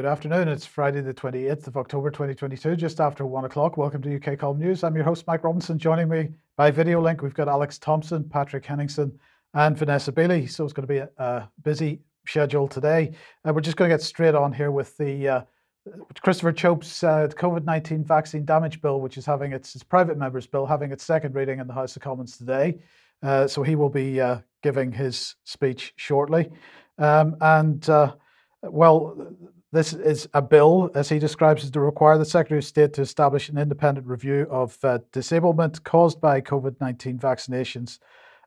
Good afternoon. It's Friday, the 28th of October 2022, just after one o'clock. Welcome to UK Column News. I'm your host, Mike Robinson. Joining me by video link, we've got Alex Thompson, Patrick Henningsen, and Vanessa Bailey. So it's going to be a, busy schedule today. Uh, we're just going to get straight on here with the uh, Christopher Chope's uh, COVID 19 vaccine damage bill, which is having its, its, private members' bill, having its second reading in the House of Commons today. Uh, so he will be uh, giving his speech shortly. Um, and uh, well, this is a bill, as he describes it, to require the Secretary of State to establish an independent review of uh, disablement caused by COVID 19 vaccinations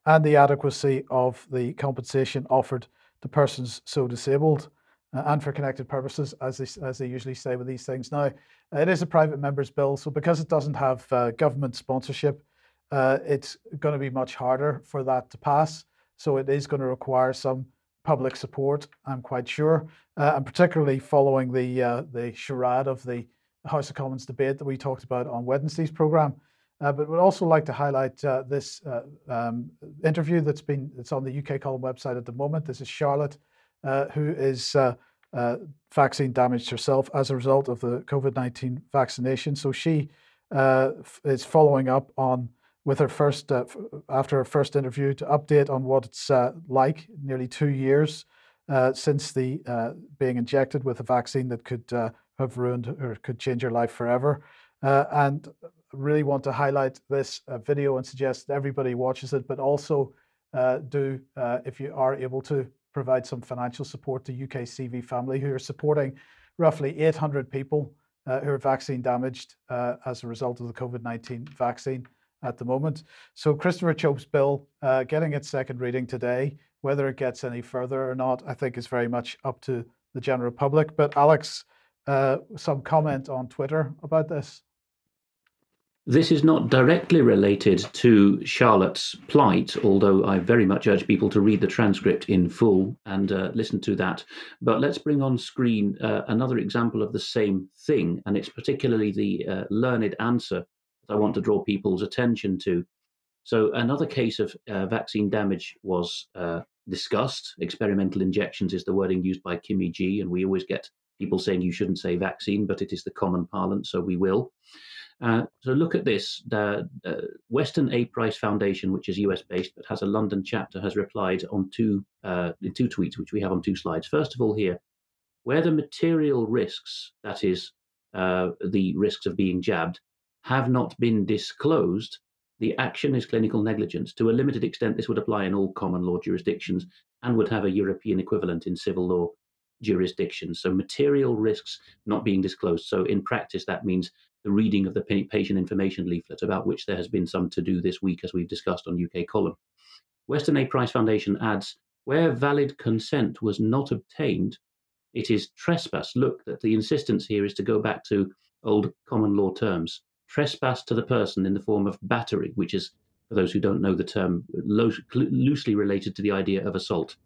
and the adequacy of the compensation offered to persons so disabled uh, and for connected purposes, as they, as they usually say with these things. Now, it is a private member's bill, so because it doesn't have uh, government sponsorship, uh, it's going to be much harder for that to pass. So it is going to require some public support, I'm quite sure, uh, and particularly following the uh, the charade of the House of Commons debate that we talked about on Wednesday's programme. Uh, but would also like to highlight uh, this uh, um, interview that's been it's on the UK Column website at the moment. This is Charlotte, uh, who is vaccine damaged herself as a result of the COVID nineteen vaccination. So she is following up on with her first uh, after her first interview to update on what it's uh, like nearly two years uh, since the uh, being injected with a vaccine that could uh, have ruined or could change your life forever. Uh, and really want to highlight this video and suggest everybody watches it but also do if you are able to provide some financial support to UK CV family who are supporting roughly 800 people who are vaccine damaged as a result of the COVID-19 vaccine at the moment. So Christopher Chope's bill uh, getting its second reading today, whether it gets any further or not, I think is very much up to the general public. But Alex, uh, some comment on Twitter about this. This is not directly related to Charlotte's plight, although I very much urge people to read the transcript in full and uh, listen to that. But let's bring on screen uh, another example of the same thing, and it's particularly the uh, learned answer I want to draw people's attention to. So, another case of uh, vaccine damage was uh, discussed. Experimental injections is the wording used by Kimmy G, and we always get people saying you shouldn't say vaccine, but it is the common parlance, so we will. Uh, so, look at this. The uh, Weston A. Price Foundation, which is US based but has a London chapter, has replied on two uh, in two tweets, which we have on two slides. First of all, here, where the material risks, that is, uh, the risks of being jabbed, have not been disclosed, the action is clinical negligence. To a limited extent, this would apply in all common law jurisdictions and would have a European equivalent in civil law jurisdictions. So, material risks not being disclosed. So, in practice, that means the reading of the patient information leaflet, about which there has been some to do this week, as we've discussed on UK Column. Weston A. Price Foundation adds where valid consent was not obtained, it is trespass. Look, that the insistence here is to go back to old common law terms trespass to the person in the form of battery, which is, for those who don't know the term, lo- loosely related to the idea of assault.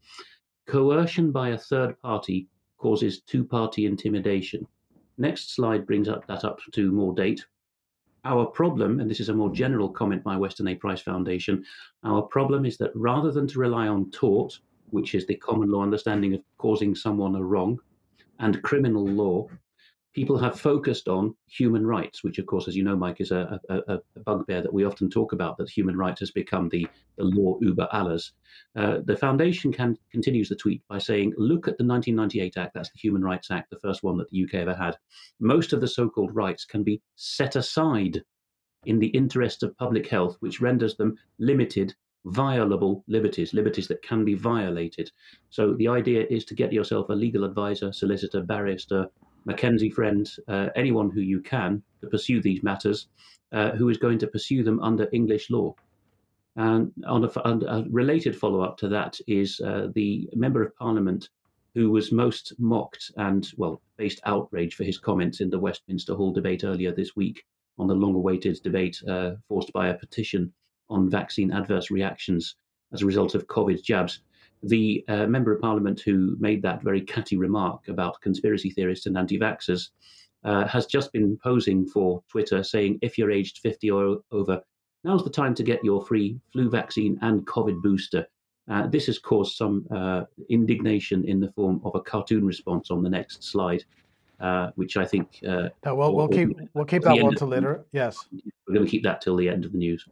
Coercion by a third party causes two party intimidation. Next slide brings up that up to more date. Our problem, and this is a more general comment by Weston A. Price Foundation, our problem is that rather than to rely on tort, which is the common law understanding of causing someone a wrong, and criminal law, people have focused on human rights, which, of course, as you know, Mike, is a, a, a bugbear that we often talk about, that human rights has become the, the law über alles. Uh, the foundation can, continues the tweet by saying, look at the 1998 Act, that's the Human Rights Act, the first one that the UK ever had. Most of the so called rights can be set aside in the interest of public health, which renders them limited violable liberties, liberties that can be violated. So the idea is to get yourself a legal advisor, solicitor, barrister, McKenzie friend, uh, anyone who you can to pursue these matters, uh, who is going to pursue them under English law. And on a, on a related follow up to that is uh, the Member of Parliament who was most mocked and, well, faced outrage for his comments in the Westminster Hall debate earlier this week on the long awaited debate uh, forced by a petition on vaccine adverse reactions as a result of COVID jabs the uh, member of parliament who made that very catty remark about conspiracy theorists and anti vaxxers uh, has just been posing for Twitter saying, if you're aged 50 or over, now's the time to get your free flu vaccine and COVID booster. Uh, this has caused some uh, indignation in the form of a cartoon response on the next slide. uh, which I think. Uh, no, we'll, we'll keep we'll keep that one to later. Yes, we're going to keep that till the end of the news.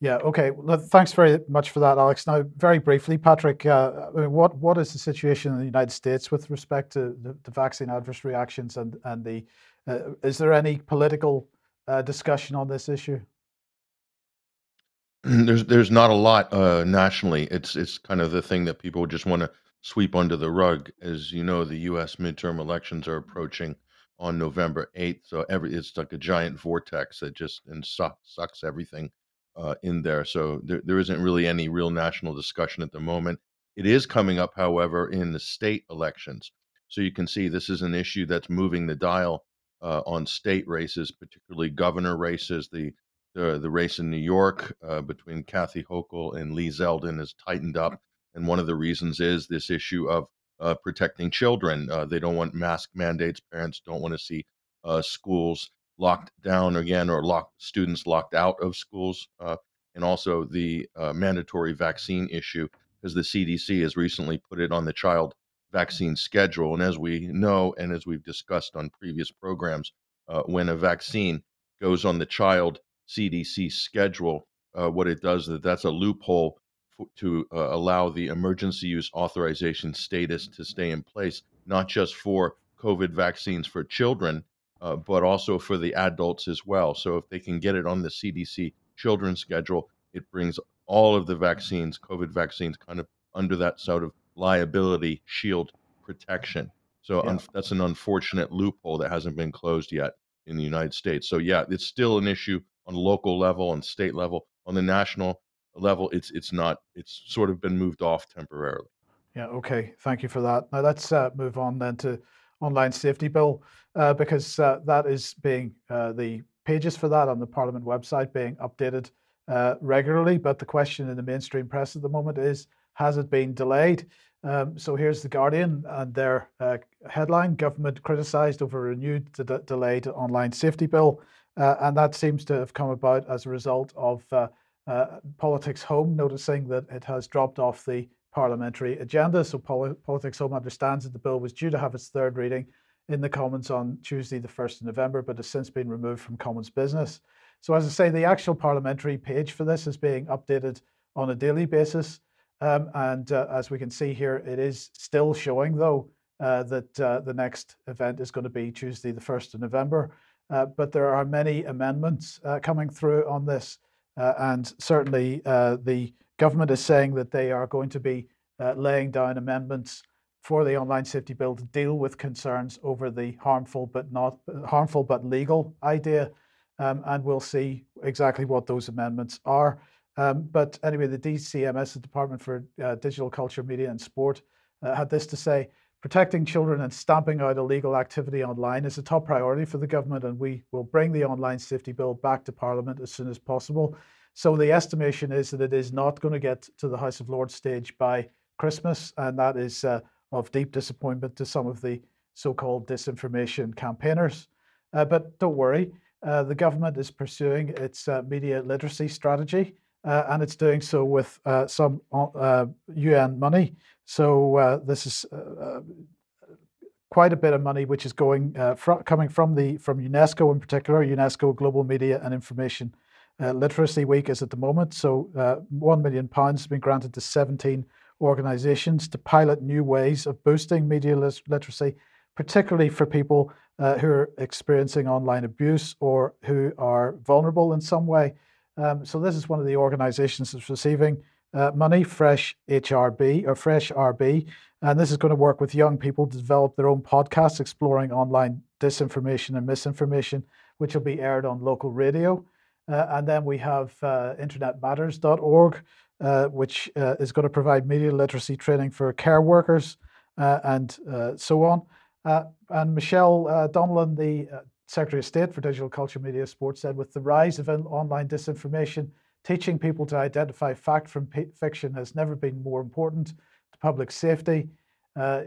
Yeah. Okay. Well, thanks very much for that, Alex. Now, very briefly, Patrick, uh, I mean, what what is the situation in the United States with respect to the, the vaccine adverse reactions and and the uh, is there any political uh, discussion on this issue? There's there's not a lot uh, nationally. It's it's kind of the thing that people just want to sweep under the rug. As you know, the U.S. midterm elections are approaching on November 8th, so every it's like a giant vortex that just and suck, sucks everything uh, in there. So there, there isn't really any real national discussion at the moment. It is coming up, however, in the state elections. So you can see this is an issue that's moving the dial uh, on state races, particularly governor races. The the, the race in New York uh, between Kathy Hochul and Lee Zeldin has tightened up, and one of the reasons is this issue of uh, protecting children. Uh, they don't want mask mandates. Parents don't want to see uh, schools locked down again or locked students locked out of schools, uh, and also the uh, mandatory vaccine issue because the CDC has recently put it on the child vaccine schedule. And as we know, and as we've discussed on previous programs, uh, when a vaccine goes on the child CDC schedule, uh, what it does is that's a loophole to uh, allow the emergency use authorization status to stay in place, not just for COVID vaccines for children, uh, but also for the adults as well. So if they can get it on the CDC children's schedule, it brings all of the vaccines, COVID vaccines, kind of under that sort of liability shield protection. So yeah. un- that's an unfortunate loophole that hasn't been closed yet in the United States. So yeah, it's still an issue on local level and state level. On the national level, it's it's not. It's sort of been moved off temporarily. Yeah. Okay. Thank you for that. Now let's uh, move on then to online safety bill uh, because uh, that is being uh, the pages for that on the Parliament website being updated uh, regularly. But the question in the mainstream press at the moment is has it been delayed? Um, so here's the Guardian and their uh, headline: Government criticised over renewed de- delayed online safety bill, and that seems to have come about as a result of Politics Home noticing that it has dropped off the parliamentary agenda. So Politics Home understands that the bill was due to have its third reading in the Commons on Tuesday, the 1st of November, but has since been removed from Commons business. So, as I say, the actual parliamentary page for this is being updated on a daily basis. Um, and uh, as we can see here, it is still showing, though, uh, that uh, the next event is going to be Tuesday, the 1st of November. Uh, but there are many amendments uh, coming through on this. Uh, and certainly the government is saying that they are going to be uh, laying down amendments for the online safety bill to deal with concerns over the harmful but not harmful but legal idea, um, and we'll see exactly what those amendments are. Um, but anyway, the DCMS, the Department for uh, Digital Culture, Media and Sport, uh, had this to say: protecting children and stamping out illegal activity online is a top priority for the government, and we will bring the online safety bill back to Parliament as soon as possible. So the estimation is that it is not going to get to the House of Lords stage by Christmas, and that is uh, of deep disappointment to some of the so-called disinformation campaigners. Uh, but don't worry, uh, the government is pursuing its uh, media literacy strategy, uh, and it's doing so with uh, some UN money. So this is quite a bit of money, which is going fr- coming from the from UNESCO in particular, UNESCO Global Media and Information uh, Literacy Week is at the moment. So, uh, £1 million has been granted to 17 organisations to pilot new ways of boosting media literacy, particularly for people uh, who are experiencing online abuse or who are vulnerable in some way. Um, so, this is one of the organisations that's receiving uh, money, Fresh HRB or Fresh RB. And this is going to work with young people to develop their own podcasts exploring online disinformation and misinformation, which will be aired on local radio. Uh, and then we have uh, internetmatters.org, uh, which uh, is going to provide media literacy training for care workers uh, and uh, so on. and Michelle Donelan, the Secretary of State for Digital Culture, Media, Sports, said with the rise of online disinformation, teaching people to identify fact from p- fiction has never been more important to public safety.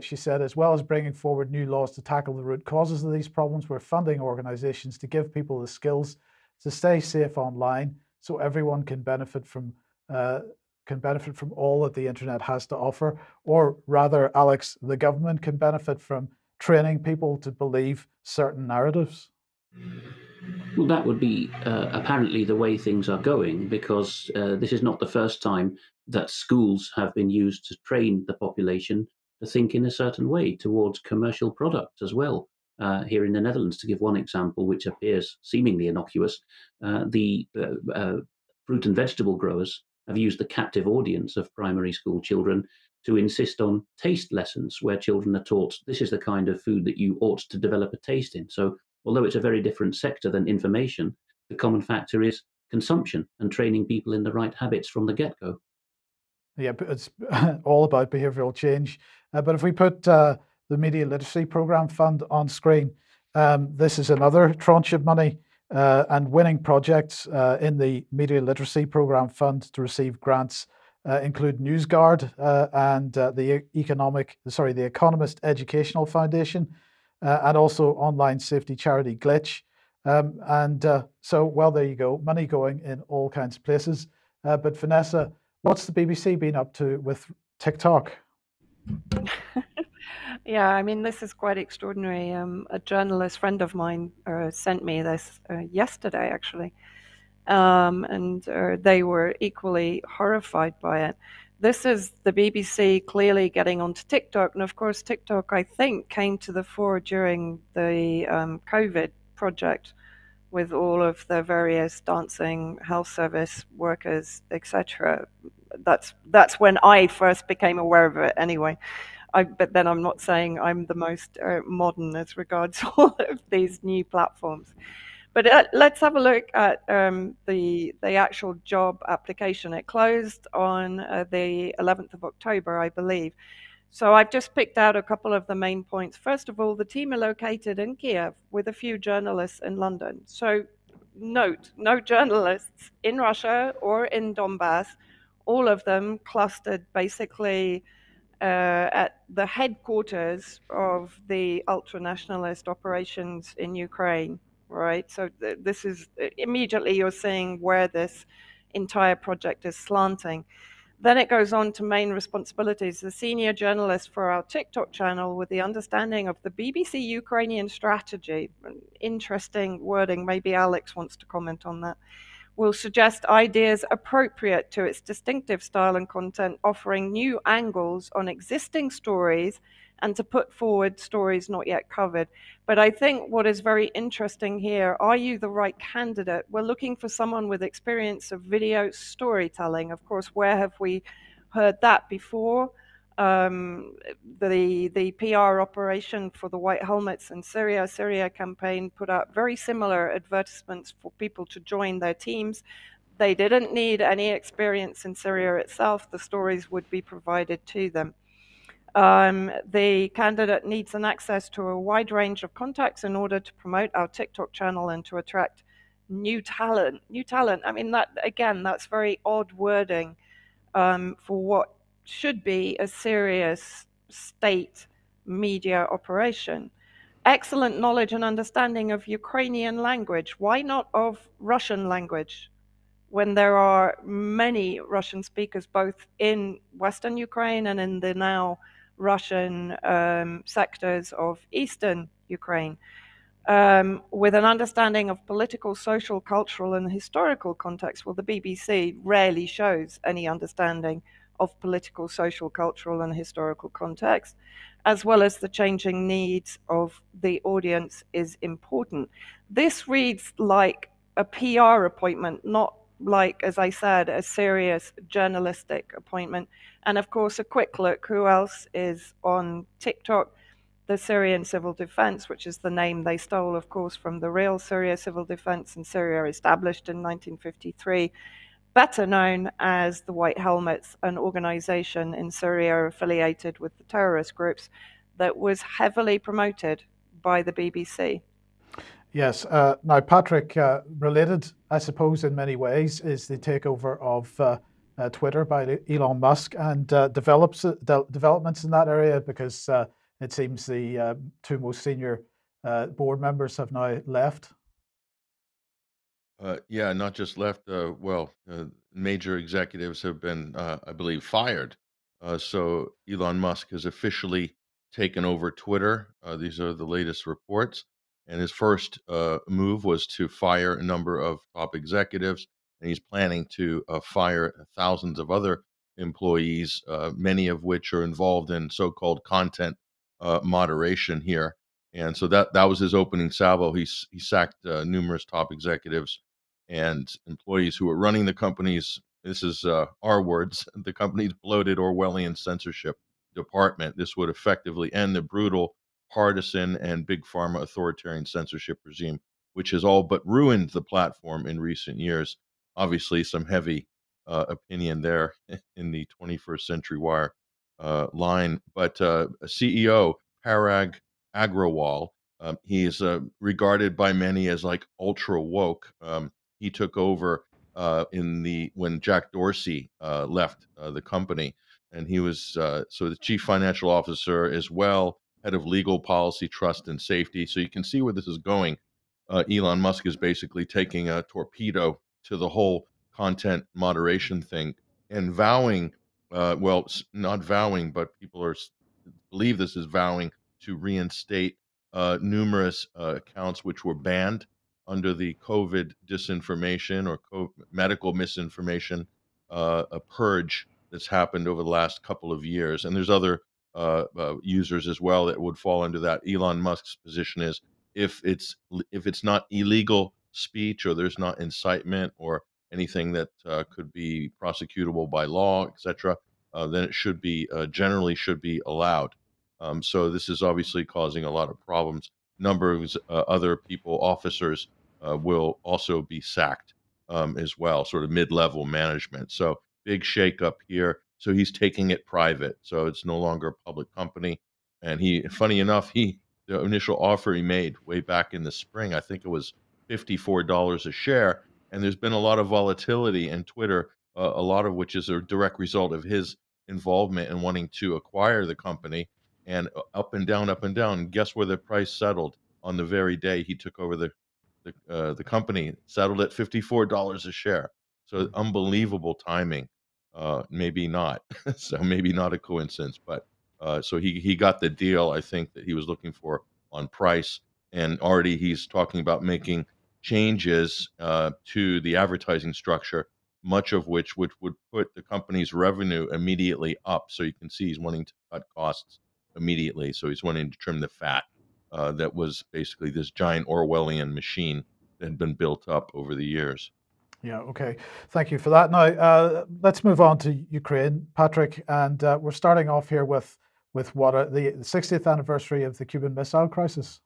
she said, as well as bringing forward new laws to tackle the root causes of these problems, we're funding organizations to give people the skills to stay safe online so everyone can benefit from uh, can benefit from all that the internet has to offer or rather alex the government can benefit from training people to believe certain narratives? Well, that would be uh, apparently the way things are going because uh, this is not the first time that schools have been used to train the population to think in a certain way towards commercial product as well. Uh, here in the Netherlands, to give one example, which appears seemingly innocuous, uh, the uh, uh, fruit and vegetable growers have used the captive audience of primary school children to insist on taste lessons where children are taught this is the kind of food that you ought to develop a taste in. So although it's a very different sector than information, the common factor is consumption and training people in the right habits from the get go. Yeah, it's all about behavioral change. Uh, but if we put uh, the Media Literacy Programme Fund on screen, um, this is another tranche of money uh, and winning projects uh, in the Media Literacy Programme Fund to receive grants. Uh, include NewsGuard uh, and the economic, sorry, the Economist Educational Foundation, uh, and also online safety charity Glitch. Um, and uh, so, well, there you go, money going in all kinds of places. Uh, but Vanessa, what's the BBC been up to with TikTok? yeah, I mean, this is quite extraordinary. Um, a journalist friend of mine uh, sent me this uh, yesterday, actually, um, and uh, they were equally horrified by it this is the BBC clearly getting onto TikTok. And of course, TikTok, I think, came to the fore during the um, COVID project with all of the various dancing health service workers, etc. That's that's when I first became aware of it. Anyway, I, but then I'm not saying I'm the most uh, modern as regards all of these new platforms. But uh, let's have a look at um, the the actual job application. It closed on uh, the 11th of October, I believe. So I've just picked out a couple of the main points. First of all, the team are located in Kiev with a few journalists in London. So note, no journalists in Russia or in Donbass. All of them clustered basically Uh, at the headquarters of the ultra nationalist operations in Ukraine right? So th- this is uh, immediately you're seeing where this entire project is slanting. Then it goes on to main responsibilities. The senior journalist for our TikTok channel with the understanding of the BBC Ukrainian strategy. Interesting wording. Maybe Alex wants to comment on that. Will suggest ideas appropriate to its distinctive style and content, offering new angles on existing stories and to put forward stories not yet covered. But I think what is very interesting here are you the right candidate? We're looking for someone with experience of video storytelling. Of course, where have we heard that before? Um, the the PR operation for the White Helmets in Syria, Syria campaign put out very similar advertisements for people to join their teams. They didn't need any experience in Syria itself. The stories would be provided to them. Um, the candidate needs an access to a wide range of contacts in order to promote our TikTok channel and to attract new talent. New talent. I mean, that again, that's very odd wording um, for what should be a serious state media operation. Excellent knowledge and understanding of Ukrainian language. Why not of Russian language? When there are many Russian speakers both in Western Ukraine and in the now Russian um, sectors of eastern Ukraine. Um, with an understanding of political, social, cultural, and historical context, well, the BBC rarely shows any understanding of political, social, cultural, and historical context, as well as the changing needs of the audience, is important. This reads like a PR appointment, not like, as I said, a serious journalistic appointment. And of course, a quick look who else is on TikTok? The Syrian Civil Defense, which is the name they stole, of course, from the real Syria Civil Defense in Syria, established in 1953, better known as the White Helmets, an organization in Syria affiliated with the terrorist groups that was heavily promoted by the BBC. Yes. Uh, now, Patrick, uh, related, I suppose, in many ways, is the takeover of uh, uh Twitter by Elon Musk and uh, develops de- developments in that area because uh, it seems the two most senior board members have now left. Yeah, not just left. well, major executives have been, I believe, fired. so Elon Musk has officially taken over Twitter. Uh, these are the latest reports. And his first uh, move was to fire a number of top executives, and he's planning to uh, fire thousands of other employees, uh, many of which are involved in so-called content uh, moderation here. And so that that was his opening salvo. He he sacked uh, numerous top executives and employees who are running the companies. This is our words: the company's bloated Orwellian censorship department. This would effectively end the brutal partisan and big pharma authoritarian censorship regime, which has all but ruined the platform in recent years. Obviously, some heavy uh, opinion there in the 21st Century Wire uh, line. But uh, CEO Parag Agrawal, um, he is uh, regarded by many as like ultra woke. Um, he took over uh, in the when Jack Dorsey uh, left the company, and he was so the chief financial officer as well head of legal policy, trust, and safety. So you can see where this is going. Uh, Elon Musk is basically taking a torpedo to the whole content moderation thing and vowing, uh, well, not vowing, but people are believe this is vowing to reinstate uh, numerous uh, accounts which were banned under the COVID disinformation or COVID medical misinformation uh, a purge that's happened over the last couple of years. And there's other uh, uh, users as well that would fall under that. Elon Musk's position is if it's if it's not illegal speech or there's not incitement or anything that uh, could be prosecutable by law, etc., uh, then it should be uh, generally should be allowed. Um, so this is obviously causing a lot of problems. Number of other people, officers, will also be sacked um, as well, sort of mid-level management. So big shakeup here. So he's taking it private. So it's no longer a public company. And he, funny enough, he the initial offer he made way back in the spring, I think it was fifty-four dollars a share. And there's been a lot of volatility in Twitter, uh, a lot of which is a direct result of his involvement in wanting to acquire the company. And uh, up and down, up and down. Guess where the price settled on the very day he took over the the, uh, the company? Settled at fifty-four dollars a share. So unbelievable timing uh, maybe not. so maybe not a coincidence, but uh, so he he got the deal I think that he was looking for on price, and already he's talking about making changes uh, to the advertising structure, much of which would would put the company's revenue immediately up. So you can see he's wanting to cut costs immediately. So he's wanting to trim the fat uh, that was basically this giant Orwellian machine that had been built up over the years. Yeah, okay. Thank you for that. Now, uh, let's move on to Ukraine, Patrick. And uh, we're starting off here with, with what are the 60th anniversary of the Cuban Missile Crisis.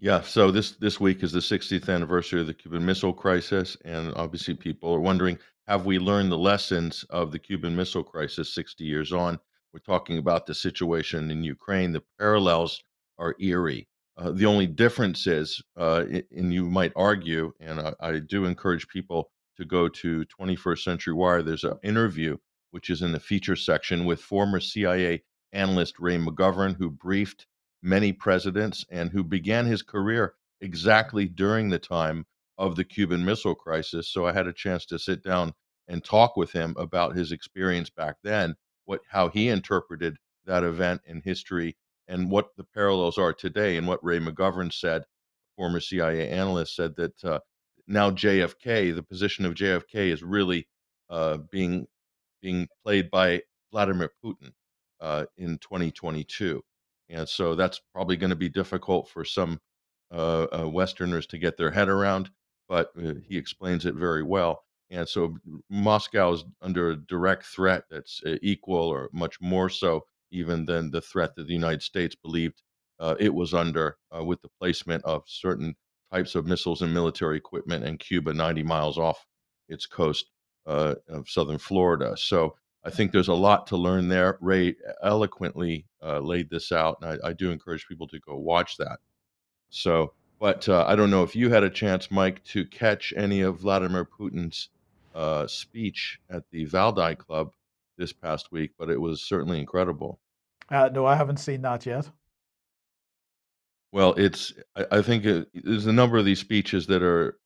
Yeah, so this, this week is the 60th anniversary of the Cuban Missile Crisis. And obviously, people are wondering have we learned the lessons of the Cuban Missile Crisis 60 years on? We're talking about the situation in Ukraine. The parallels are eerie. Uh, the only difference is, uh, and you might argue, and I, I, do encourage people to go to 21st Century Wire. There's an interview which is in the feature section with former CIA analyst Ray McGovern, who briefed many presidents and who began his career exactly during the time of the Cuban Missile Crisis. So I had a chance to sit down and talk with him about his experience back then, what how he interpreted that event in history and what the parallels are today. And what Ray McGovern said, former CIA analyst, said that uh, now JFK, the position of JFK, is really uh, being being played by Vladimir Putin uh, in 2022, and so that's probably going to be difficult for some uh, uh, Westerners to get their head around. But uh, he explains it very well. And so Moscow is under a direct threat that's equal or much more so even than the threat that the United States believed uh, it was under uh, with the placement of certain types of missiles and military equipment in Cuba 90 miles off its coast uh, of southern Florida. So I think there's a lot to learn there. Ray eloquently uh, laid this out, and I, I, do encourage people to go watch that. So, but uh, I don't know if you had a chance, Mike, to catch any of Vladimir Putin's uh, speech at the Valdai Club this past week, but it was certainly incredible. Uh, no, I haven't seen that yet. Well, it's I, I think it, there's a number of these speeches that are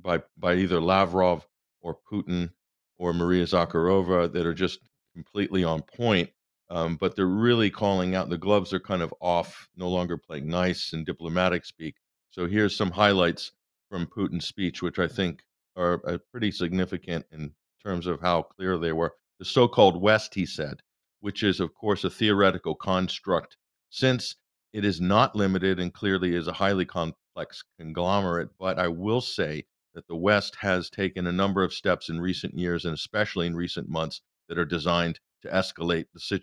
by by either Lavrov or Putin or Maria Zakharova that are just completely on point. Um, but they're really calling out. The gloves are kind of off, no longer playing nice and diplomatic speak. So here's some highlights from Putin's speech, which I think are uh, pretty significant in terms of how clear they were. The so called West, he said, which is, of course, a theoretical construct, since it is not limited and clearly is a highly complex conglomerate. But I will say that the West has taken a number of steps in recent years, and especially in recent months, that are designed to escalate the,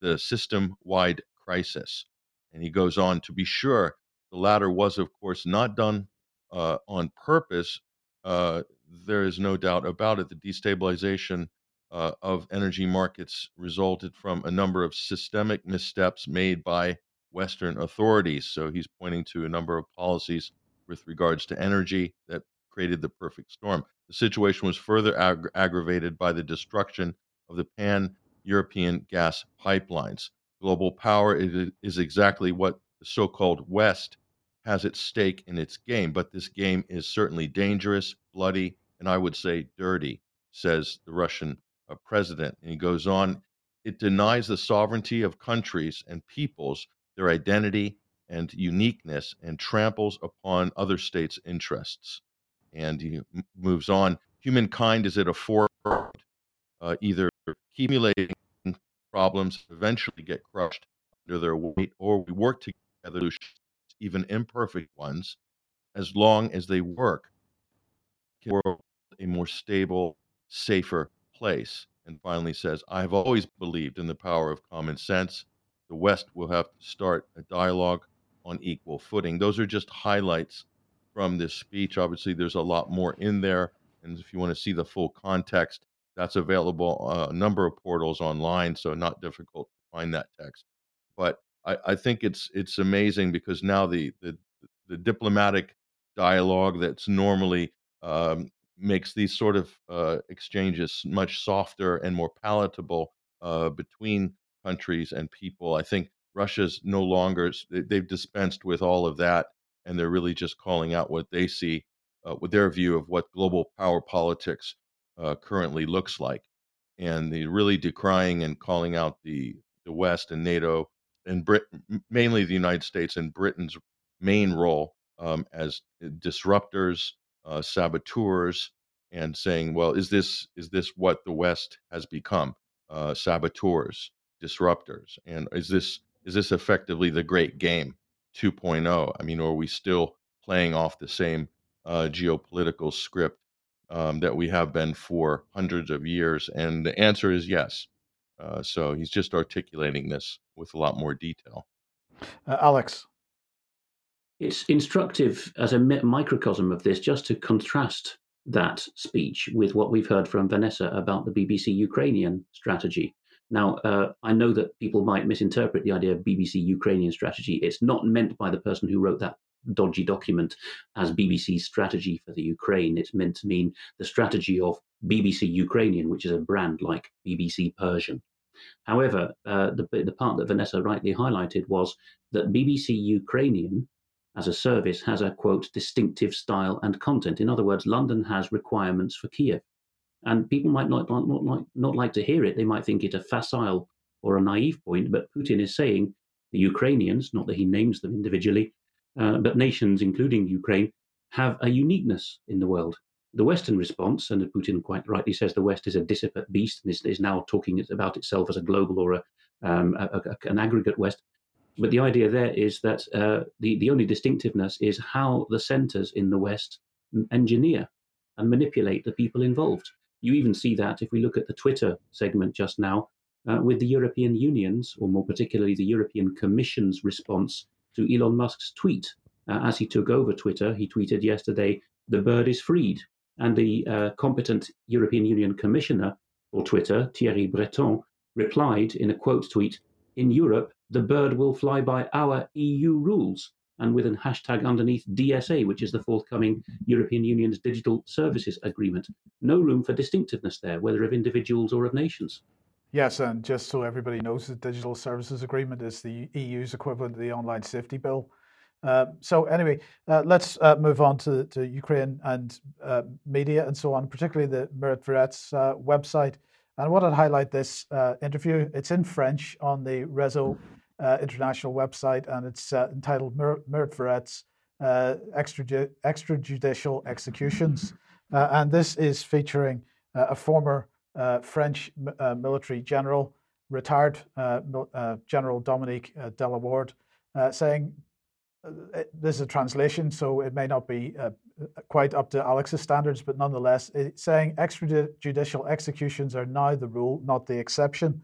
the system wide crisis. And he goes on to be sure the latter was, of course, not done uh, on purpose. Uh, there is no doubt about it. The destabilization uh, of energy markets resulted from a number of systemic missteps made by Western authorities. So he's pointing to a number of policies with regards to energy that created the perfect storm. The situation was further ag- aggravated by the destruction of the pan European gas pipelines. Global power is, is exactly what the so called West has at stake in its game, but this game is certainly dangerous, bloody, and I would say dirty, says the Russian uh, president. And he goes on, it denies the sovereignty of countries and peoples, their identity and uniqueness, and tramples upon other states' interests. And he m- moves on, humankind is at a forefront, uh, either accumulating problems eventually get crushed under their weight, or we work together, even imperfect ones, as long as they work, a more stable, safer place. And finally says, I have always believed in the power of common sense. The West will have to start a dialogue on equal footing. Those are just highlights from this speech. Obviously, there's a lot more in there. And if you want to see the full context, that's available uh, a number of portals online, so not difficult to find that text. But I, I think it's it's amazing because now the the, the diplomatic dialogue that's normally um, makes these sort of uh, exchanges much softer and more palatable uh, between countries and people. I think Russia's no longer they've dispensed with all of that, and they're really just calling out what they see uh, with their view of what global power politics uh, currently looks like, and the really decrying and calling out the the West and NATO and Brit, mainly the United States and Britain's main role um, as uh, disruptors, uh, saboteurs, and saying, well, is this is this what the West has become? Uh, saboteurs, disruptors, and is this is this effectively the Great Game 2.0? I mean, are we still playing off the same uh, geopolitical script um, that we have been for hundreds of years? And the answer is yes. Uh, so he's just articulating this with a lot more detail. Uh, Alex. It's instructive as a microcosm of this just to contrast that speech with what we've heard from Vanessa about the BBC Ukrainian strategy. Now, uh, I know that people might misinterpret the idea of BBC Ukrainian strategy. It's not meant by the person who wrote that dodgy document as BBC strategy for the Ukraine. It's meant to mean the strategy of BBC Ukrainian, which is a brand like BBC Persian. However, uh, the, the part that Vanessa rightly highlighted was that BBC Ukrainian as a service has a quote distinctive style and content. In other words, London has requirements for Kiev. And people might not, not, not, not like to hear it. They might think it a facile or a naive point, but Putin is saying the Ukrainians, not that he names them individually, uh, but nations, including Ukraine, have a uniqueness in the world. The Western response, and Putin quite rightly says the West is a dissipate beast and is, is now talking about itself as a global or a, um, a, a, an aggregate West. But the idea there is that uh, the, the only distinctiveness is how the centers in the West engineer and manipulate the people involved. You even see that if we look at the Twitter segment just now uh, with the European Union's, or more particularly the European Commission's response to Elon Musk's tweet. Uh, as he took over Twitter, he tweeted yesterday, the bird is freed. And the uh, competent European Union Commissioner for Twitter, Thierry Breton, replied in a quote tweet In Europe, the bird will fly by our EU rules and with a hashtag underneath DSA, which is the forthcoming European Union's Digital Services Agreement. No room for distinctiveness there, whether of individuals or of nations. Yes, and just so everybody knows, the Digital Services Agreement is the EU's equivalent to the Online Safety Bill. Uh, so anyway, uh, let's uh, move on to, to Ukraine and uh, media and so on, particularly the Merit uh, website. And I wanted to highlight this uh, interview. It's in French on the Réseau uh, International website, and it's uh, entitled Mirotvorets uh, extrajudicial executions. Uh, and this is featuring uh, a former French military general, retired General Dominique Delawarde, saying this is a translation, so it may not be uh, quite up to Alex's standards, but nonetheless, it's saying extrajudicial executions are now the rule, not the exception.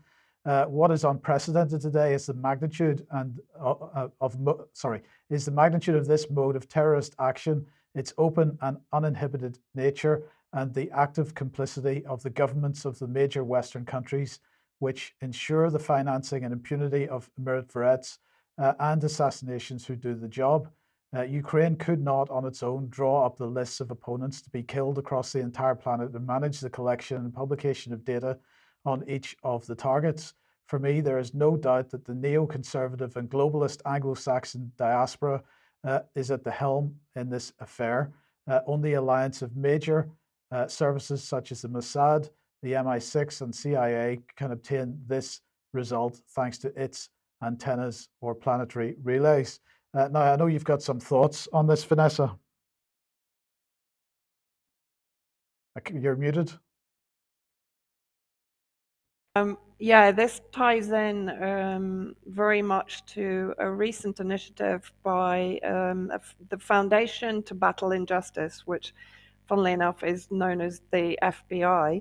Uh, what is unprecedented today is the magnitude and uh, uh of sorry is the magnitude of this mode of terrorist action, its open and uninhibited nature, and the active complicity of the governments of the major Western countries, which ensure the financing and impunity of Mirotvorets uh, and assassinations who do the job. Uh, Ukraine could not, on its own, draw up the lists of opponents to be killed across the entire planet and manage the collection and publication of data on each of the targets. For me, there is no doubt that the neoconservative and globalist Anglo Saxon diaspora uh, is at the helm in this affair. Uh, only alliance of major uh, services such as the Mossad, the MI6, and CIA can obtain this result thanks to its antennas or planetary relays. Uh, now, I know you've got some thoughts on this, Vanessa. You're muted. Um, yeah, this ties in um, very much to a recent initiative by um, the Foundation to Battle Injustice, which, funnily enough, is known as the FBI,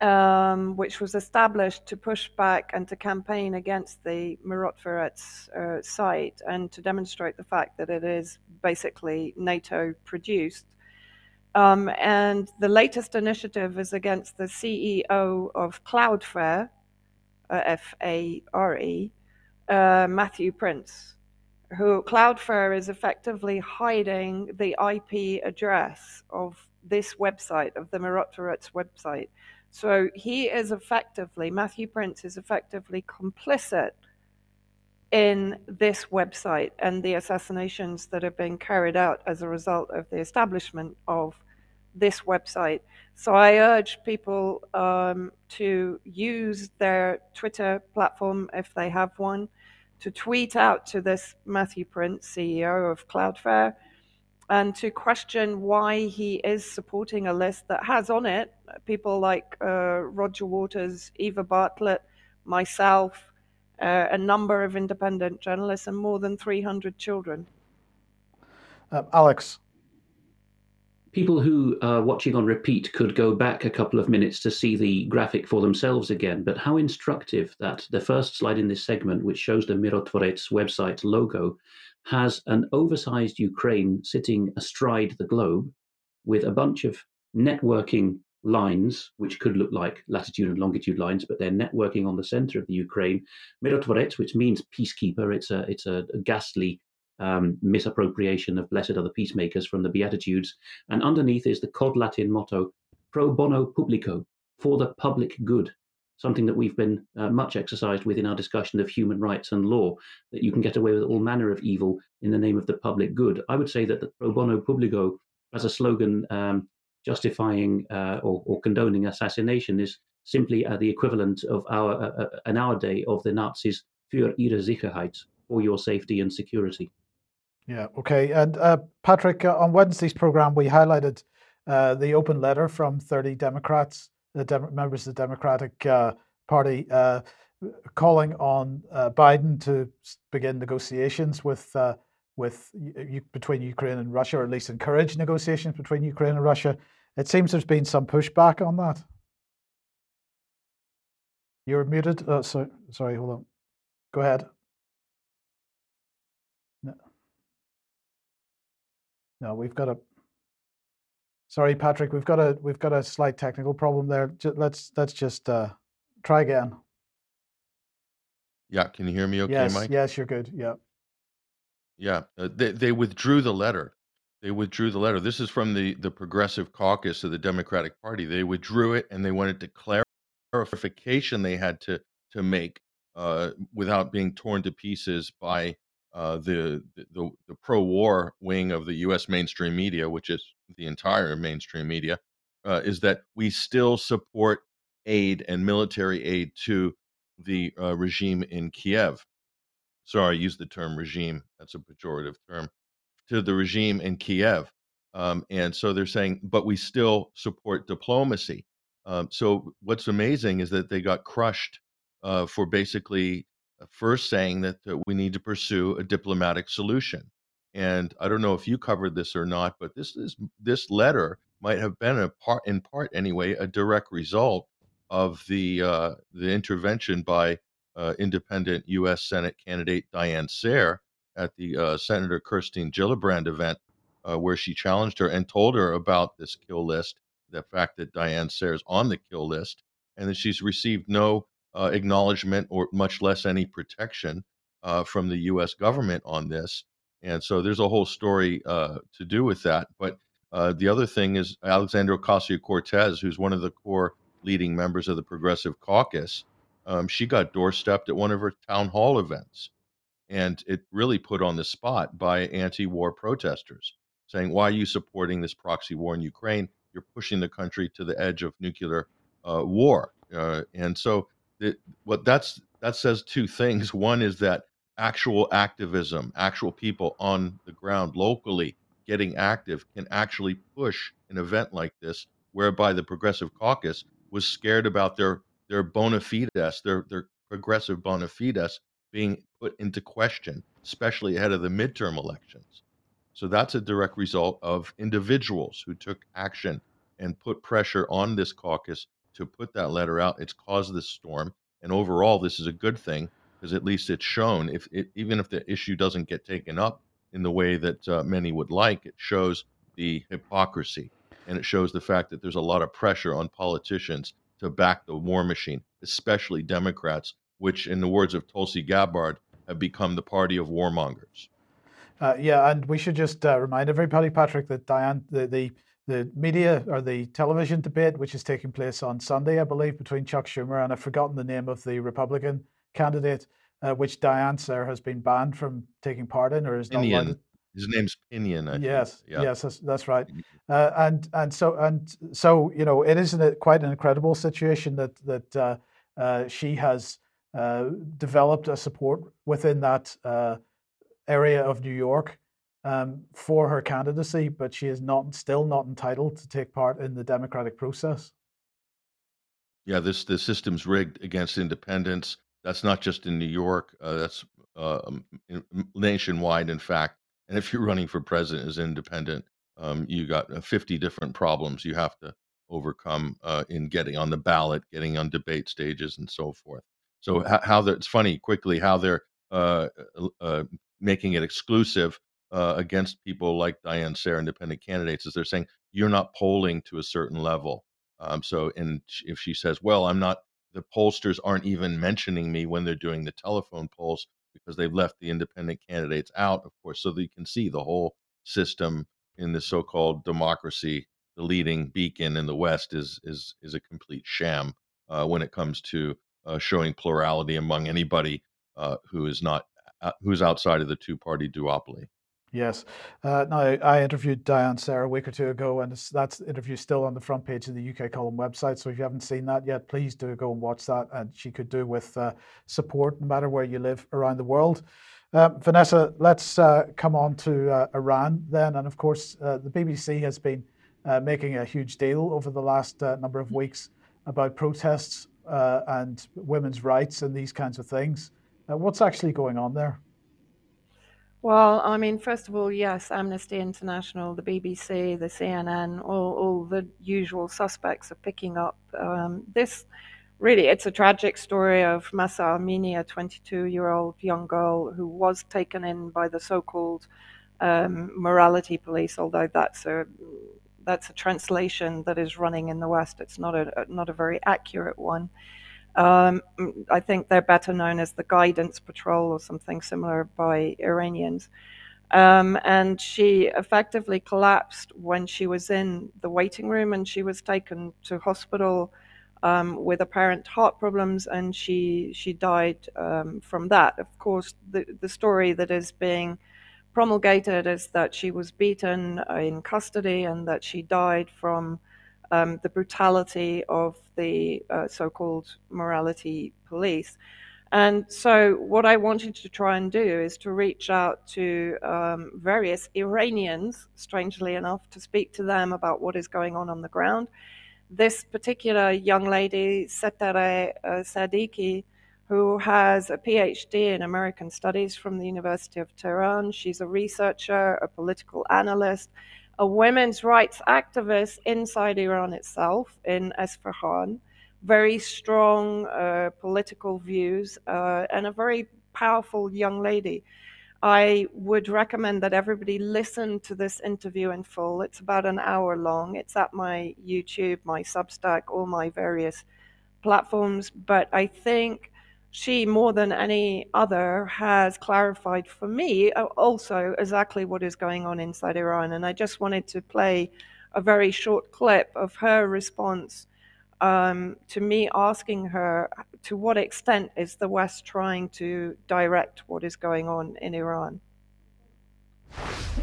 um, which was established to push back and to campaign against the Mirotvorets uh, site and to demonstrate the fact that it is basically NATO produced. Um, and the latest initiative is against the CEO of Cloudflare, uh, F A R E, uh, Matthew Prince, who Cloudflare is effectively hiding the IP address of this website, of the Merit website. So he is effectively, Matthew Prince is effectively complicit in this website and the assassinations that have been carried out as a result of the establishment of this website. So I urge people um, to use their Twitter platform if they have one, to tweet out to this Matthew Prince, CEO of Cloudflare, and to question why he is supporting a list that has on it people like uh, Roger Waters, Eva Bartlett, myself, uh, a number of independent journalists, and more than 300 children. Uh, Alex, people who are watching on repeat could go back a couple of minutes to see the graphic for themselves again. But how instructive that the first slide in this segment, which shows the Mirotvorets website logo, has an oversized Ukraine sitting astride the globe with a bunch of networking lines, which could look like latitude and longitude lines, but they're networking on the center of the Ukraine. Mirotvorets, which means peacekeeper, it's a it's a, a ghastly um, misappropriation of blessed are the peacemakers from the Beatitudes. And underneath is the Cod Latin motto, pro bono publico, for the public good, something that we've been uh, much exercised with in our discussion of human rights and law, that you can get away with all manner of evil in the name of the public good. I would say that the pro bono publico as a slogan um, justifying uh, or, or, condoning assassination is simply uh, the equivalent of our, uh, uh, in our day, of the Nazis für ihre Sicherheit, for your safety and security. Yeah, okay. And uh, Patrick, uh, on Wednesday's program, we highlighted uh, the open letter from 30 Democrats, the Dem- members of the Democratic uh, Party, uh, calling on uh, Biden to begin negotiations with with between Ukraine and Russia, or at least encourage negotiations between Ukraine and Russia. It seems there's been some pushback on that. You're muted. Oh, so, sorry, hold on. Go ahead. No, we've got a. Sorry, Patrick, we've got a we've got a slight technical problem there. let's let's just uh, try again. Yeah, can you hear me okay, yes, Mike? Yes, you're good. Yeah. Yeah, uh, they they withdrew the letter. They withdrew the letter. This is from the the Progressive Caucus of the Democratic Party. They withdrew it, and they wanted to clarify clarification they had to to make uh, without being torn to pieces by uh, the, the the pro-war wing of the U.S. mainstream media, which is the entire mainstream media, uh, is that we still support aid and military aid to the uh, regime in Kiev. Sorry, I used the term regime. That's a pejorative term. To the regime in Kiev. Um, and so they're saying, but we still support diplomacy. Um, so what's amazing is that they got crushed uh, for basically first saying that uh, we need to pursue a diplomatic solution. And I don't know if you covered this or not, but this is this letter might have been a part, in part anyway, a direct result of the uh, the intervention by uh, independent U.S. Senate candidate Diane Sare at the uh, Senator Kirsten Gillibrand event, uh, where she challenged her and told her about this kill list, the fact that Diane Sare is on the kill list, and that she's received no uh, acknowledgement or much less any protection uh, from the U.S. government on this. And so there's a whole story uh, to do with that. But uh, the other thing is Alexandria Ocasio Cortez, who's one of the core leading members of the Progressive Caucus, um, she got doorstepped at one of her town hall events. And it really put on the spot by anti war protesters saying, Why are you supporting this proxy war in Ukraine? You're pushing the country to the edge of nuclear uh, war. Uh, and so it, what that's that says two things. One is that actual activism, actual people on the ground locally getting active can actually push an event like this, whereby the Progressive Caucus was scared about their their bona fides, their their progressive bona fides being put into question, especially ahead of the midterm elections. So that's a direct result of individuals who took action and put pressure on this caucus to put that letter out. It's caused this storm, and overall, this is a good thing because at least it's shown. If it, even if the issue doesn't get taken up in the way that uh, many would like, it shows the hypocrisy, and it shows the fact that there's a lot of pressure on politicians to back the war machine, especially Democrats, which, in the words of Tulsi Gabbard, have become the party of warmongers. Uh, yeah, and we should just uh, remind everybody, Patrick, that Diane, the, the the media or the television debate, which is taking place on Sunday, I believe, between Chuck Schumer and I've forgotten the name of the Republican candidate, uh, which Diane Sare has been banned from taking part in, or is not allowed. His name's Pinion. I yes, yeah. yes, that's, that's right. Uh, and and so and so, you know, it is an, quite an incredible situation that that uh, uh she has uh, developed a support within that uh, area of New York um, for her candidacy, but she is not still not entitled to take part in the democratic process. Yeah, this the system's rigged against independents. That's not just in New York. Uh, that's uh, um, nationwide, in fact. And if you're running for president as independent, um, you got uh, 50 different problems you have to overcome uh, in getting on the ballot, getting on debate stages, and so forth. So how, how it's funny quickly how they're uh, uh, making it exclusive uh, against people like Diane Sare, independent candidates, is they're saying you're not polling to a certain level. Um, so, and if she says, "Well, I'm not," the pollsters aren't even mentioning me when they're doing the telephone polls because they've left the independent candidates out, of course. So that you can see the whole system in the so-called democracy, the leading beacon in the West, is is is a complete sham uh, when it comes to uh, showing plurality among anybody uh, who is not uh, who's outside of the two-party duopoly. Yes. Uh, now, I interviewed Diane Sare a week or two ago, and that interview still on the front page of the UK Column website. So if you haven't seen that yet, please do go and watch that. And she could do with uh, support no matter where you live around the world. Uh, Vanessa, let's uh, come on to uh, Iran then. And of course, uh, the BBC has been making a huge deal over the last number of weeks about protests and women's rights and these kinds of things. what's actually going on there? Well, I mean, first of all, yes, Amnesty International, the BBC, the CNN, all, all the usual suspects are picking up um, this. Really, it's a tragic story of Mahsa Amini, a 22 year old young girl who was taken in by the so called um, morality police, although that's a that's a translation that is running in the West. It's not a not a very accurate one. Um, I think they're better known as the Guidance Patrol or something similar by Iranians. Um, and she effectively collapsed when she was in the waiting room and she was taken to hospital um, with apparent heart problems and she she died um, from that. Of course, the, the story that is being promulgated is that she was beaten in custody and that she died from um, the brutality of the uh, so called morality police. And so, what I wanted to try and do is to reach out to um, various Iranians, strangely enough, to speak to them about what is going on on the ground. This particular young lady, Setareh uh, Sadiki, who has a PhD in American Studies from the University of Tehran, she's a researcher, a political analyst, a women's rights activist inside Iran itself in Esfahan very strong uh, political views, uh, and a very powerful young lady. I would recommend that everybody listen to this interview in full. It's about an hour long. It's at my YouTube, my Substack, all my various platforms. But I think she, more than any other, has clarified for me uh, also exactly what is going on inside Iran. And I just wanted to play a very short clip of her response um, to me asking her to what extent is the West trying to direct what is going on in Iran?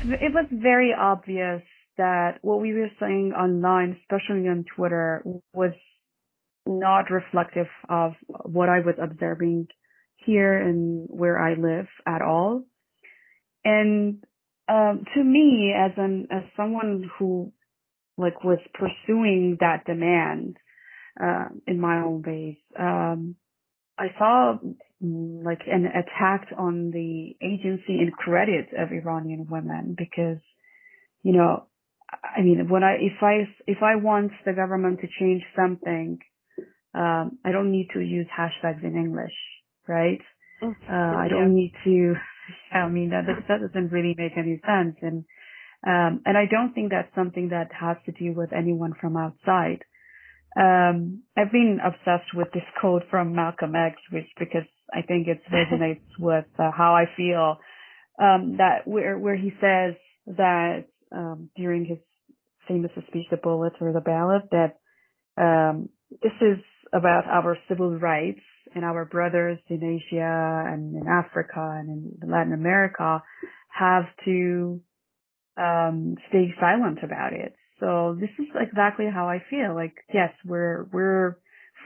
It was very obvious that what we were saying online, especially on Twitter, was not reflective of what I was observing here and where I live at all. And um, to me, as an as someone who like was pursuing that demand, uh, in my own ways. Um, I saw like an attack on the agency and credit of Iranian women because, you know, I mean, when I, if I, if I want the government to change something, um, I don't need to use hashtags in English, right? Oh, uh, I don't need to, I mean, that, that doesn't really make any sense. And, um, and I don't think that's something that has to do with anyone from outside. Um, I've been obsessed with this quote from Malcolm X, which because I think it resonates with uh, how I feel. Um, that where where he says that um, during his famous speech, the bullets or the ballot, that um, this is about our civil rights and our brothers in Asia and in Africa and in Latin America have to um, stay silent about it. So this is exactly how I feel. Like, yes, we're, we're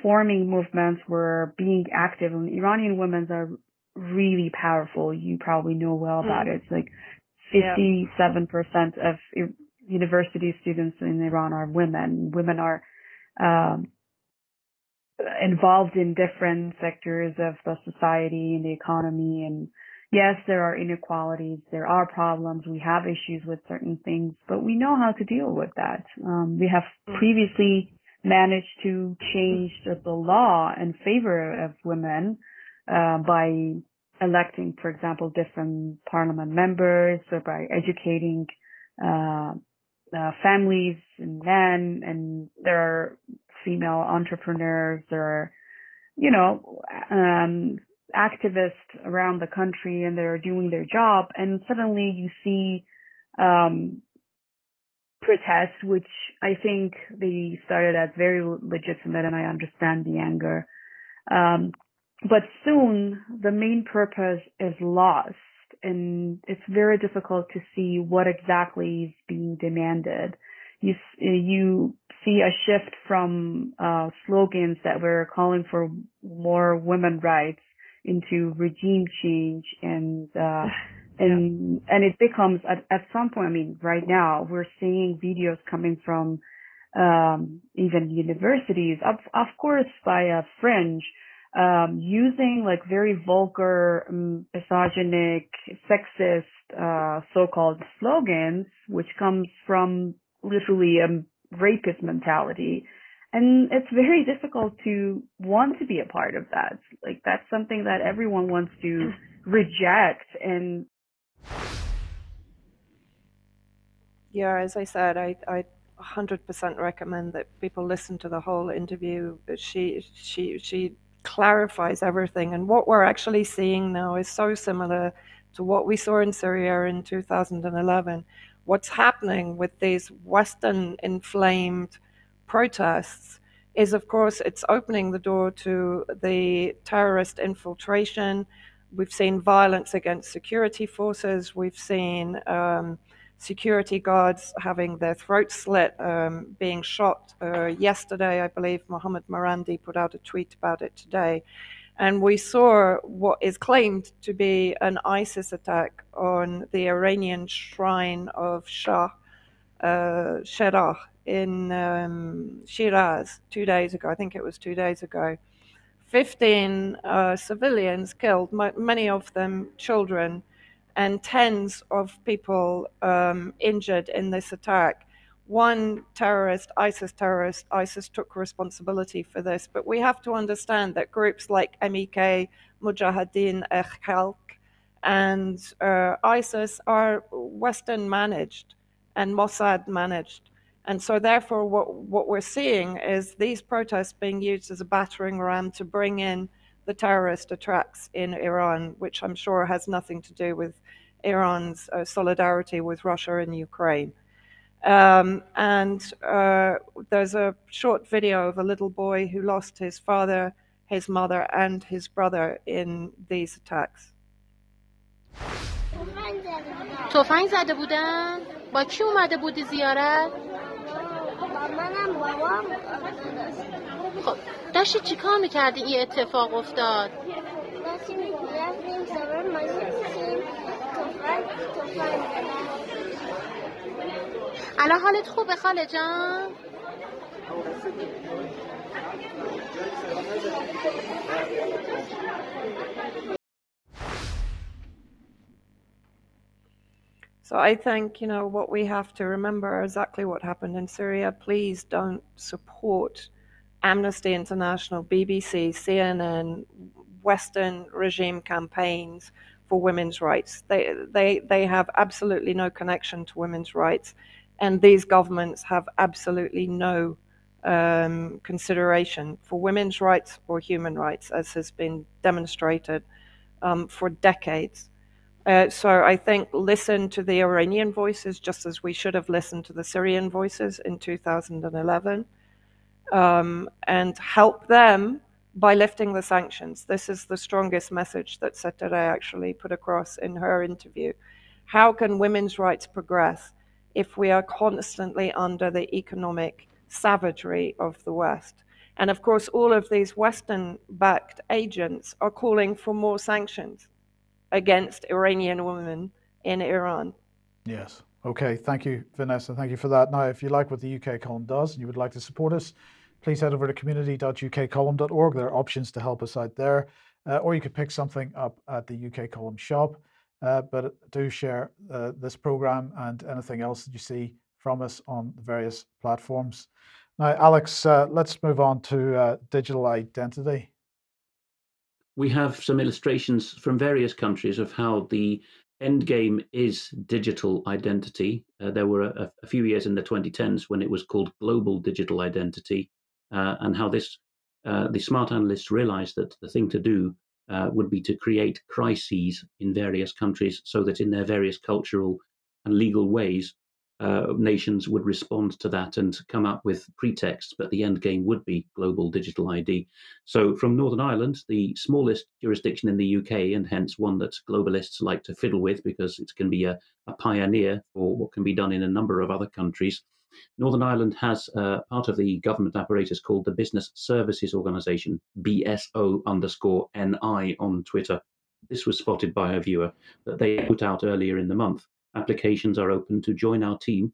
forming movements. We're being active and Iranian women are really powerful. You probably know well about mm. it. It's like 57% of university students in Iran are women. Women are, um, involved in different sectors of the society and the economy and yes, there are inequalities, there are problems, we have issues with certain things, but we know how to deal with that. Um, we have previously managed to change the law in favor of women uh, by electing, for example, different parliament members or by educating uh, uh, families and men, and there are female entrepreneurs, or, you know, um, activists around the country and they're doing their job and suddenly you see um, protests which I think they started as very legitimate and I understand the anger. Um, but soon the main purpose is lost and it's very difficult to see what exactly is being demanded. You, you see a shift from uh, slogans that were calling for more women rights into regime change and uh, and yeah. and it becomes at, at some point. I mean, right now we're seeing videos coming from um, even universities, of of course, by a fringe. Um, using like very vulgar, um, misogynic, sexist, uh, so-called slogans, which comes from literally a rapist mentality and it's very difficult to want to be a part of that. Like that's something that everyone wants to reject and yeah, as I said, I, I 100% recommend that people listen to the whole interview. She she she clarifies everything, and what we're actually seeing now is so similar to what we saw in Syria in 2011. What's happening with these Western inflamed protests is, of course, it's opening the door to the terrorist infiltration. We've seen violence against security forces. We've seen um, security guards having their throats slit, um, being shot. Uh, yesterday, I believe Mohammed Marandi put out a tweet about it today. And we saw what is claimed to be an ISIS attack on the Iranian shrine of Shah uh, Cheragh in um, Shiraz two days ago. I think it was two days ago. 15 uh, civilians killed, many of them children, and tens of people um, injured in this attack. One terrorist, ISIS terrorist, ISIS took responsibility for this, but we have to understand that groups like MEK, Mujahideen Khalq, and uh, ISIS are Western managed and Mossad managed. And so, therefore, what, what we're seeing is these protests being used as a battering ram to bring in the terrorist attacks in Iran, which I'm sure has nothing to do with Iran's uh, solidarity with Russia and Ukraine. Um, and uh, there's a short video of a little boy who lost his father, his mother, and his brother in these attacks. تفنگ زده بودن؟ با کی اومده بودی زیارت؟ منم بابام خب داشتی چی کار میکردی این اتفاق افتاد داشتیم رفتیم سوار ماشین تفنگ تفنگ الان حالت خوبه خاله جان So I think, you know, what we have to remember exactly what happened in Syria. Please don't support Amnesty International, BBC, CNN, Western regime campaigns for women's rights. They, they, they have absolutely no connection to women's rights. And these governments have absolutely no um, consideration for women's rights or human rights, as has been demonstrated um, for decades. Uh, so I think listen to the Iranian voices just as we should have listened to the Syrian voices in 2011 um, and help them by lifting the sanctions. This is the strongest message that Setareh actually put across in her interview. How can women's rights progress if we are constantly under the economic savagery of the West? And of course, all of these Western backed agents are calling for more sanctions against Iranian women in Iran. Yes. Okay. Thank you, Vanessa. Thank you for that. Now, if you like what the UK column does and you would like to support us, please head over to community.ukcolumn.org. There are options to help us out there, uh, or you could pick something up at the UK column shop. Uh, but do share uh, this program and anything else that you see from us on the various platforms. Now, Alex, uh, let's move on to uh, digital identity we have some illustrations from various countries of how the end game is digital identity. Uh, there were a, a, few years in the 2010s when it was called global digital identity, uh, and how this the smart analysts realized that the thing to do uh, would be to create crises in various countries so that in their various cultural and legal ways uh, nations would respond to that and come up with pretexts, but the end game would be global digital ID. So, from Northern Ireland, the smallest jurisdiction in the UK, and hence one that globalists like to fiddle with because it can be a, a pioneer for what can be done in a number of other countries. Northern Ireland has uh, part of the government apparatus called the Business Services Organisation, BSO underscore NI on Twitter. This was spotted by a viewer that they put out earlier in the month applications are open to join our team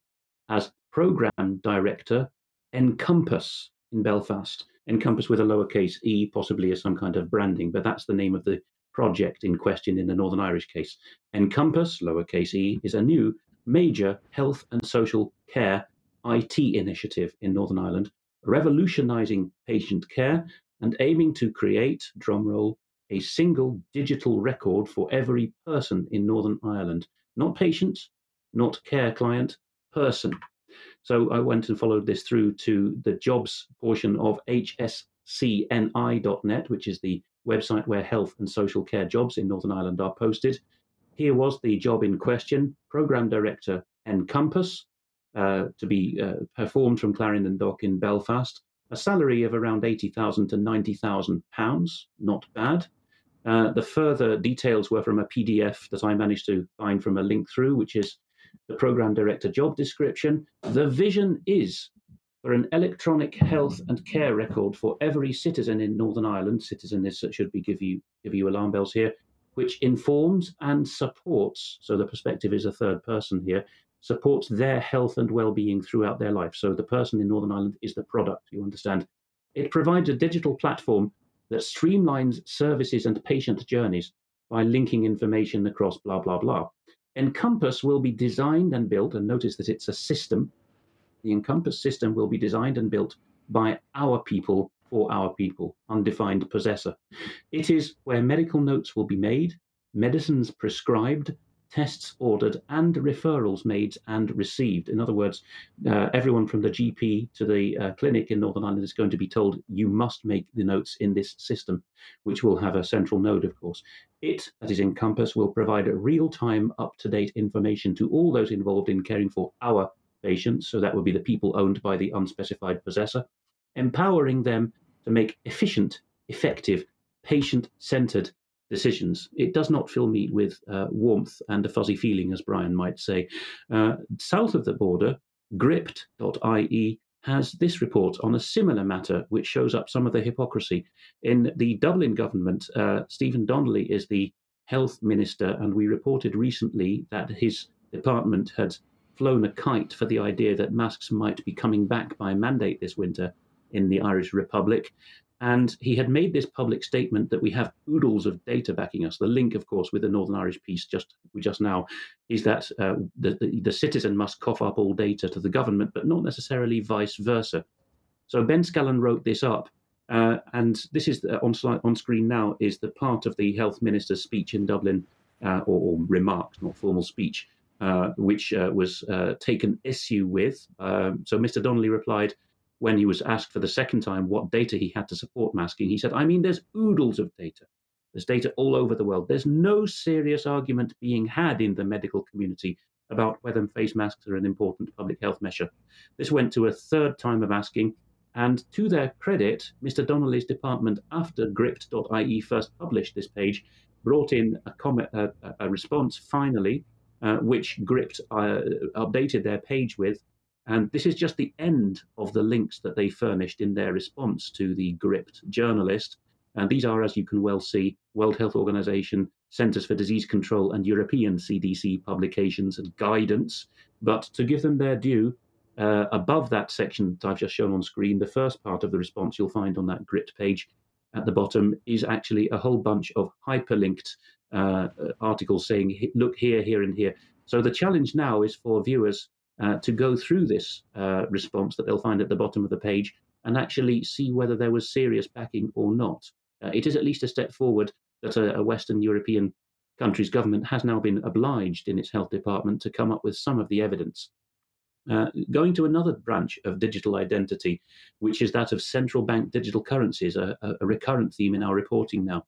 as program director Encompass in Belfast. Encompass with a lowercase e, possibly as some kind of branding, but that's the name of the project in question in the Northern Irish case. Encompass, lowercase e, is a new major health and social care IT initiative in Northern Ireland, revolutionizing patient care and aiming to create, drumroll, a single digital record for every person in Northern Ireland not patient, not care client, person. So I went and followed this through to the jobs portion of hscni.net, which is the website where health and social care jobs in Northern Ireland are posted. Here was the job in question, Program Director Encompass, uh, to be uh, performed from Clarendon Dock in Belfast. A salary of around 80,000 to 90,000 pounds, not bad. Uh, the further details were from a PDF that I managed to find from a link through, which is the program director job description. The vision is for an electronic health and care record for every citizen in Northern Ireland. Citizen is should be give you give you alarm bells here, which informs and supports. So the perspective is a third person here. Supports their health and well-being throughout their life. So the person in Northern Ireland is the product. You understand? It provides a digital platform that streamlines services and patient journeys by linking information across blah blah blah. Encompass will be designed and built, and notice that it's a system. The Encompass system will be designed and built by our people for our people, undefined possessor. It is where medical notes will be made, medicines prescribed, tests ordered, and referrals made and received. In other words, uh, everyone from the GP to the uh, clinic in Northern Ireland is going to be told you must make the notes in this system, which will have a central node, of course. It, that is Encompass, will provide real time, up to date information to all those involved in caring for our patients. So that would be the people owned by the unspecified possessor, empowering them to make efficient, effective, patient centered decisions. It does not fill me with uh, warmth and a fuzzy feeling, as Brian might say. Uh, south of the border, gript.ie has this report on a similar matter, which shows up some of the hypocrisy. In the Dublin government, uh, Stephen Donnelly is the health minister, and we reported recently that his department had flown a kite for the idea that masks might be coming back by mandate this winter in the Irish Republic. And he had made this public statement that we have oodles of data backing us. The link, of course, with the Northern Irish piece just just now is that uh, the, the, the citizen must cough up all data to the government, but not necessarily vice versa. So Ben Scallan wrote this up, uh, and this is the, on on screen now is the part of the health minister's speech in Dublin, uh, or, or, remarks, not formal speech, uh, which uh, was uh, taken issue with. Um, so Mr. Donnelly replied when he was asked for the second time what data he had to support masking, he said, I mean, there's oodles of data. There's data all over the world. There's no serious argument being had in the medical community about whether face masks are an important public health measure. This went to a third time of asking, and to their credit, Mr. Donnelly's department, after gript.ie first published this page, brought in a, comment, a, a response finally, uh, which Gript uh, updated their page with, and this is just the end of the links that they furnished in their response to the Gript journalist. And these are, as you can well see, World Health Organization, Centers for Disease Control, and European CDC publications and guidance. But to give them their due, uh, above that section that I've just shown on screen, the first part of the response you'll find on that Gript page at the bottom is actually a whole bunch of hyperlinked uh, articles saying, look here, here, and here. So the challenge now is for viewers uh, to go through this uh, response that they'll find at the bottom of the page and actually see whether there was serious backing or not. Uh, it is at least a step forward that a, a, Western European country's government has now been obliged in its health department to come up with some of the evidence. Uh, going to another branch of digital identity, which is that of central bank digital currencies, a, a recurrent theme in our reporting now.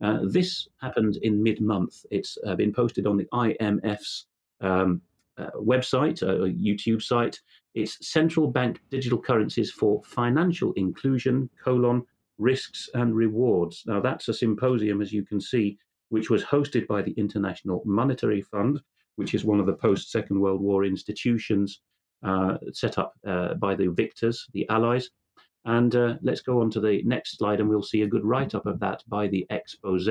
Uh, this happened in mid month. It's uh, been posted on the IMF's um, uh, website, a, a YouTube site. It's central bank digital currencies for financial inclusion, colon, risks and rewards. Now, that's a symposium, as you can see, which was hosted by the International Monetary Fund, which is one of the post Second World War institutions uh, set up uh, by the victors, the Allies. And uh, let's go on to the next slide, and we'll see a good write up of that by the expose.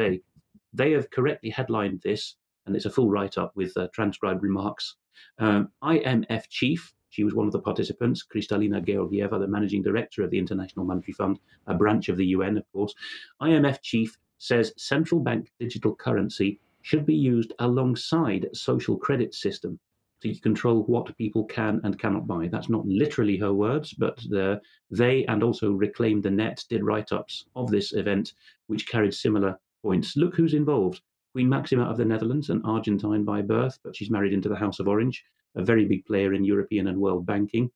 They have correctly headlined this, and it's a full write up with uh, transcribed remarks um, IMF chief, she was one of the participants, Kristalina Georgieva, the managing director of the International Monetary Fund, a branch of the UN, of course. IMF chief says central bank digital currency should be used alongside social credit system to control what people can and cannot buy. That's not literally her words, but the, they and also Reclaim the Net did write ups of this event, which carried similar points. Look who's involved. Queen Maxima of the Netherlands, an Argentine by birth, but she's married into the House of Orange, a very big player in European and world banking.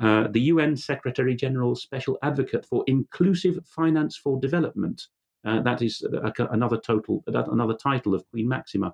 Uh, the UN Secretary General's Special Advocate for Inclusive Finance for Development. Uh, that is a, another total, another title of Queen Maxima.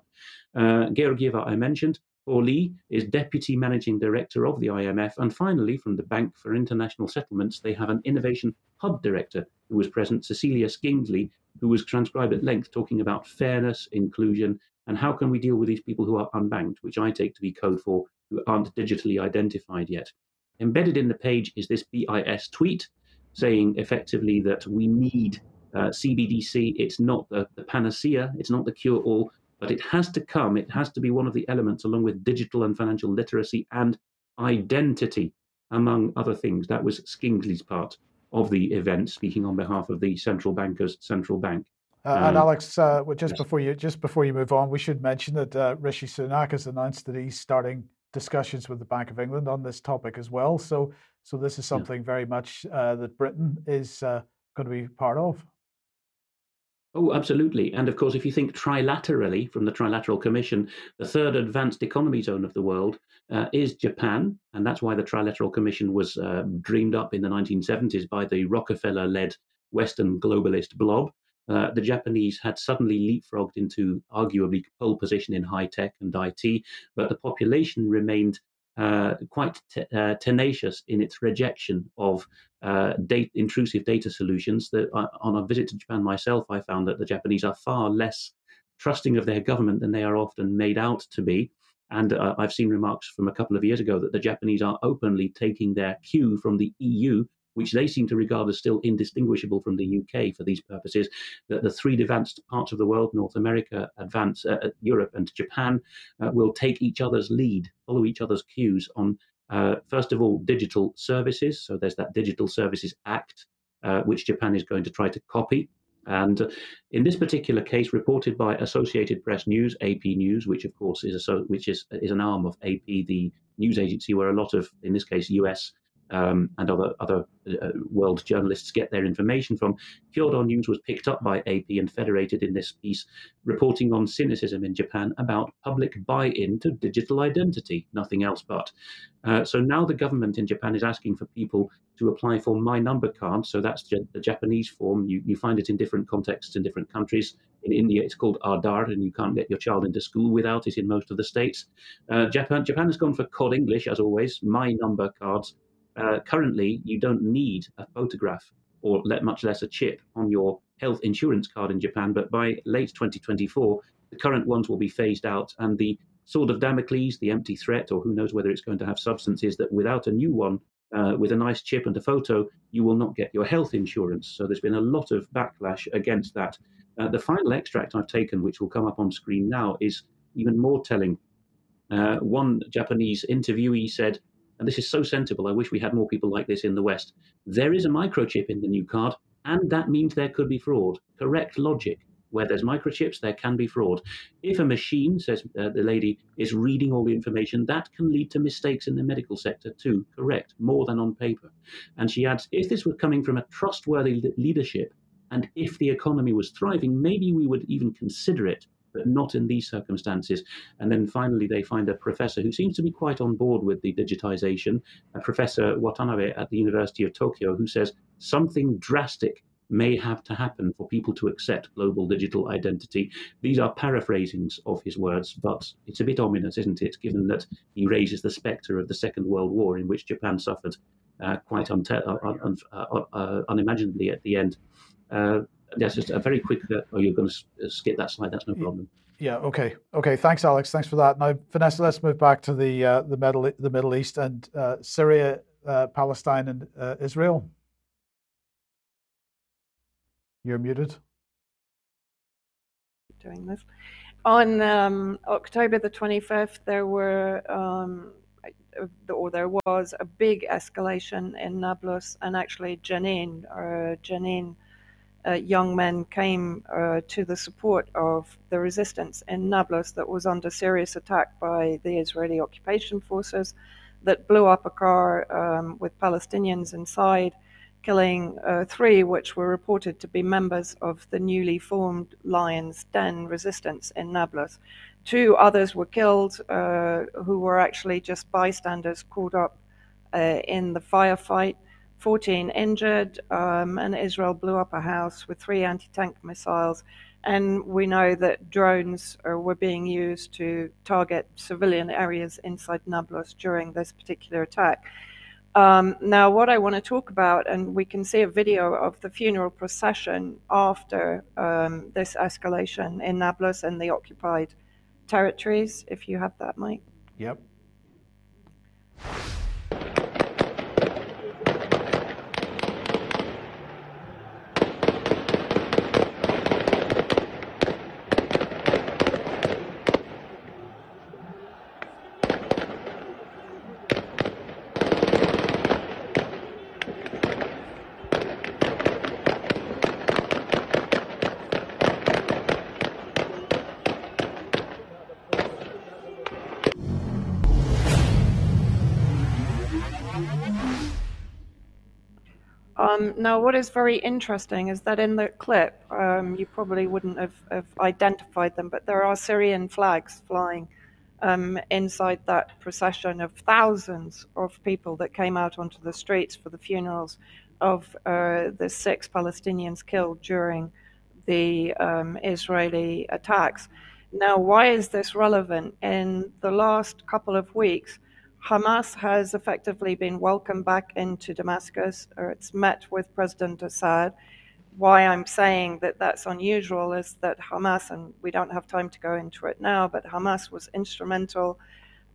Uh, Georgieva, I mentioned. Paul Lee is Deputy Managing Director of the IMF. And finally, from the Bank for International Settlements, they have an Innovation Hub Director who was present, Cecilia Skingsley, who was transcribed at length talking about fairness, inclusion, And how can we deal with these people who are unbanked, which I take to be code for who aren't digitally identified yet? Embedded in the page is this BIS tweet saying effectively that we need uh, CBDC. It's not the, the panacea, it's not the cure all, but it has to come. It has to be one of the elements along with digital and financial literacy and identity, among other things. That was Skingsley's part of the event, speaking on behalf of the central bankers' central bank. Uh, and um, Alex, uh, just yes. before you just before you move on, we should mention that uh, Rishi Sunak has announced that he's starting discussions with the Bank of England on this topic as well. So, so this is something yeah. very much uh, that Britain is uh, going to be part of. Oh, absolutely. And of course, if you think trilaterally from the Trilateral Commission, the third advanced economy zone of the world uh, is Japan. And that's why the Trilateral Commission was uh, dreamed up in the 1970s by the Rockefeller led Western globalist blob. Uh, the Japanese had suddenly leapfrogged into arguably pole position in high tech and IT, but the population remained uh, quite t- uh, tenacious in its rejection of uh, date, intrusive data solutions. That uh, on a visit to Japan myself, I found that the Japanese are far less trusting of their government than they are often made out to be. And uh, I've seen remarks from a couple of years ago that the Japanese are openly taking their cue from the EU which they seem to regard as still indistinguishable from the UK for these purposes, that the three advanced parts of the world, North America, advance, uh, uh, Europe, and Japan, uh, will take each other's lead, follow each other's cues on, uh, first of all, digital services. So there's that Digital Services Act, uh, which Japan is going to try to copy. And in this particular case, reported by Associated Press News, AP News, which of course is a, which is is an arm of AP, the news agency where a lot of, in this case, U.S um, and other other uh, world journalists get their information from. Kyodo News was picked up by AP and federated in this piece, reporting on cynicism in Japan about public buy-in to digital identity, nothing else but. Uh, so now the government in Japan is asking for people to apply for My Number Card. So that's the Japanese form. You, you find it in different contexts in different countries. In India, it's called Aadhaar, and you can't get your child into school without it in most of the states. Uh, Japan, Japan has gone for Cod English, as always, My Number Cards uh, currently you don't need a photograph or let, much less a chip on your health insurance card in Japan. But by late 2024, the current ones will be phased out, and the sword of Damocles, the empty threat, or who knows whether it's going to have substances that without a new one uh, with a nice chip and a photo, you will not get your health insurance. So there's been a lot of backlash against that. Uh, the final extract I've taken, which will come up on screen now, is even more telling. Uh, one Japanese interviewee said, and this is so sensible. I wish we had more people like this in the West. There is a microchip in the new card, and that means there could be fraud. Correct logic. Where there's microchips, there can be fraud. If a machine, says uh, the lady, is reading all the information, that can lead to mistakes in the medical sector too. Correct, more than on paper. And she adds if this were coming from a trustworthy leadership, and if the economy was thriving, maybe we would even consider it but not in these circumstances. And then finally, they find a professor who seems to be quite on board with the digitization, Professor Watanabe at the University of Tokyo, who says something drastic may have to happen for people to accept global digital identity. These are paraphrasings of his words, but it's a bit ominous, isn't it, given that he raises the spectre of the Second World War, in which Japan suffered uh, quite un- un- uh, uh, unimaginably at the end. That's just a very quick. Uh, oh, you're going to uh, skip that slide. That's no problem. Yeah. Okay. Okay. Thanks, Alex. Thanks for that. Now, Vanessa, let's move back to the uh, the Middle the Middle East and uh, Syria, uh, Palestine, and uh, Israel. You're muted. Doing this on um, October the 25th, there were. Um, or there was a big escalation in Nablus and actually Jenin, or Jenin uh, young men came uh, to the support of the resistance in Nablus that was under serious attack by the Israeli occupation forces that blew up a car um, with Palestinians inside, killing uh, three, which were reported to be members of the newly formed Lion's Den resistance in Nablus. Two others were killed, uh, who were actually just bystanders caught up uh, in the firefight. 14 injured, um, and Israel blew up a house with three anti tank missiles. And we know that drones were being used to target civilian areas inside Nablus during this particular attack. Um, now, what I want to talk about, and we can see a video of the funeral procession after um, this escalation in Nablus and the occupied territories, if you have that, Mike. Yep. Now, what is very interesting is that in the clip, um, you probably wouldn't have, have, identified them, but there are Syrian flags flying um, inside that procession of thousands of people that came out onto the streets for the funerals of uh, the six Palestinians killed during the um, Israeli attacks. Now, why is this relevant? In the last couple of weeks, Hamas has effectively been welcomed back into Damascus, or it's met with President Assad. Why I'm saying that that's unusual is that Hamas, and we don't have time to go into it now, but Hamas was instrumental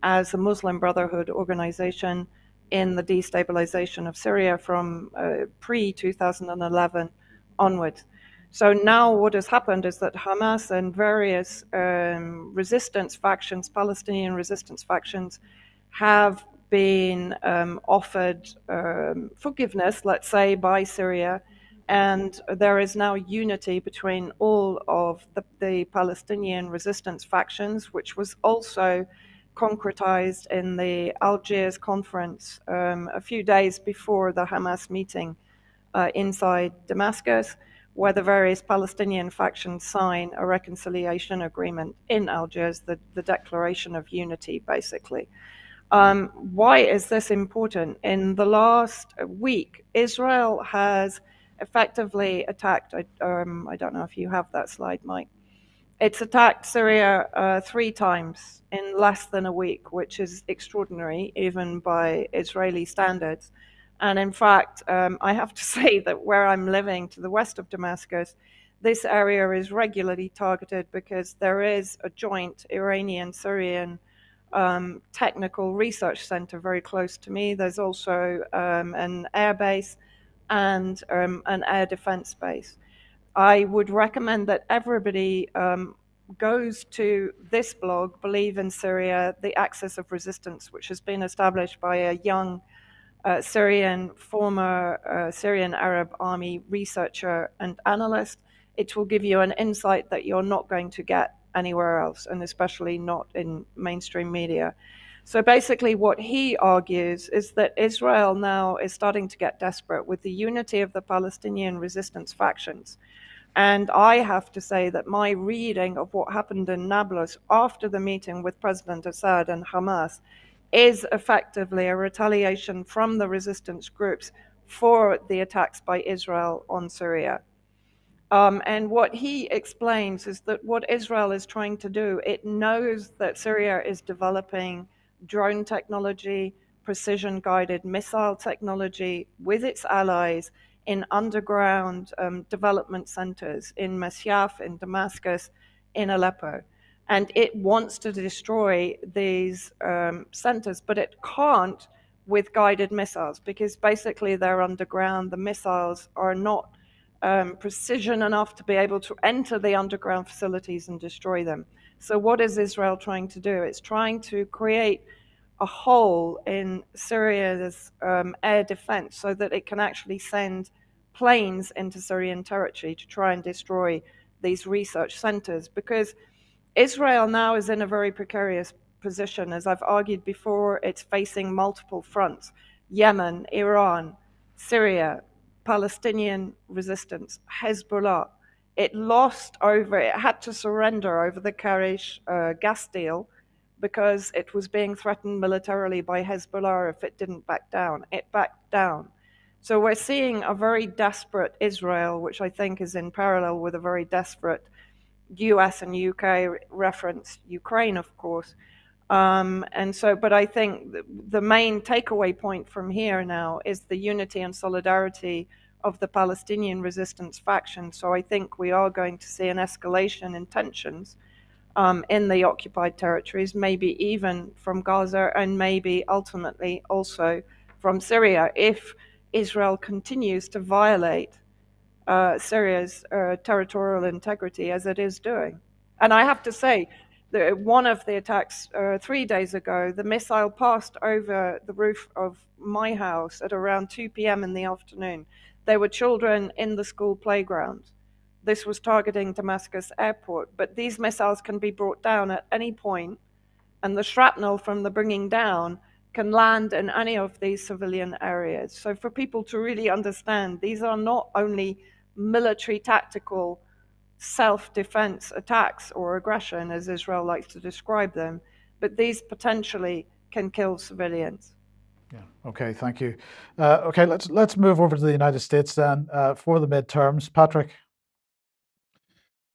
as a Muslim Brotherhood organization in the destabilization of Syria from uh, pre 2011 onwards. So now what has happened is that Hamas and various um, resistance factions, Palestinian resistance factions, have been um, offered um, forgiveness, let's say, by Syria, and there is now unity between all of the, the Palestinian resistance factions, which was also concretized in the Algiers conference um, a few days before the Hamas meeting uh, inside Damascus, where the various Palestinian factions sign a reconciliation agreement in Algiers, the, the Declaration of Unity, basically. Um, why is this important? In the last week, Israel has effectively attacked. Um, I don't know if you have that slide, Mike. It's attacked Syria uh, three times in less than a week, which is extraordinary, even by Israeli standards. And in fact, um, I have to say that where I'm living to the west of Damascus, this area is regularly targeted because there is a joint Iranian Syrian um, technical research center very close to me. There's also um, an air base and um, an air defense base. I would recommend that everybody um, goes to this blog, Believe in Syria, the Axis of Resistance, which has been established by a young uh, Syrian, former uh, Syrian Arab army researcher and analyst. It will give you an insight that you're not going to get anywhere else, and especially not in mainstream media. So basically, what he argues is that Israel now is starting to get desperate with the unity of the Palestinian resistance factions. And I have to say that my reading of what happened in Nablus after the meeting with President Assad and Hamas is effectively a retaliation from the resistance groups for the attacks by Israel on Syria. Um, and what he explains is that what Israel is trying to do, it knows that Syria is developing drone technology, precision guided missile technology with its allies in underground um, development centers in Masyaf, in Damascus, in Aleppo. And it wants to destroy these um, centers, but it can't with guided missiles because basically they're underground. The missiles are not um, precision enough to be able to enter the underground facilities and destroy them. So, what is Israel trying to do? It's trying to create a hole in Syria's um, air defense so that it can actually send planes into Syrian territory to try and destroy these research centers. Because Israel now is in a very precarious position. As I've argued before, it's facing multiple fronts Yemen, Iran, Syria, Palestinian resistance, Hezbollah. It lost over, it had to surrender over the Karish uh, gas deal because it was being threatened militarily by Hezbollah if it didn't back down. It backed down. So we're seeing a very desperate Israel, which I think is in parallel with a very desperate US and UK reference, Ukraine, of course, um, and so, but I think the main takeaway point from here now is the unity and solidarity of the Palestinian resistance faction. So I think we are going to see an escalation in tensions um, in the occupied territories, maybe even from Gaza, and maybe ultimately also from Syria if Israel continues to violate uh, Syria's uh, territorial integrity as it is doing. And I have to say, the, one of the attacks uh, three days ago, the missile passed over the roof of my house at around 2 p.m. in the afternoon. There were children in the school playground. This was targeting Damascus airport, but these missiles can be brought down at any point, and the shrapnel from the bringing down can land in any of these civilian areas. So, for people to really understand, these are not only military tactical self defense attacks or aggression, as Israel likes to describe them, but these potentially can kill civilians. Yeah. Okay. Thank you. Uh, okay. Let's let's move over to the United States then uh, for the midterms. Patrick.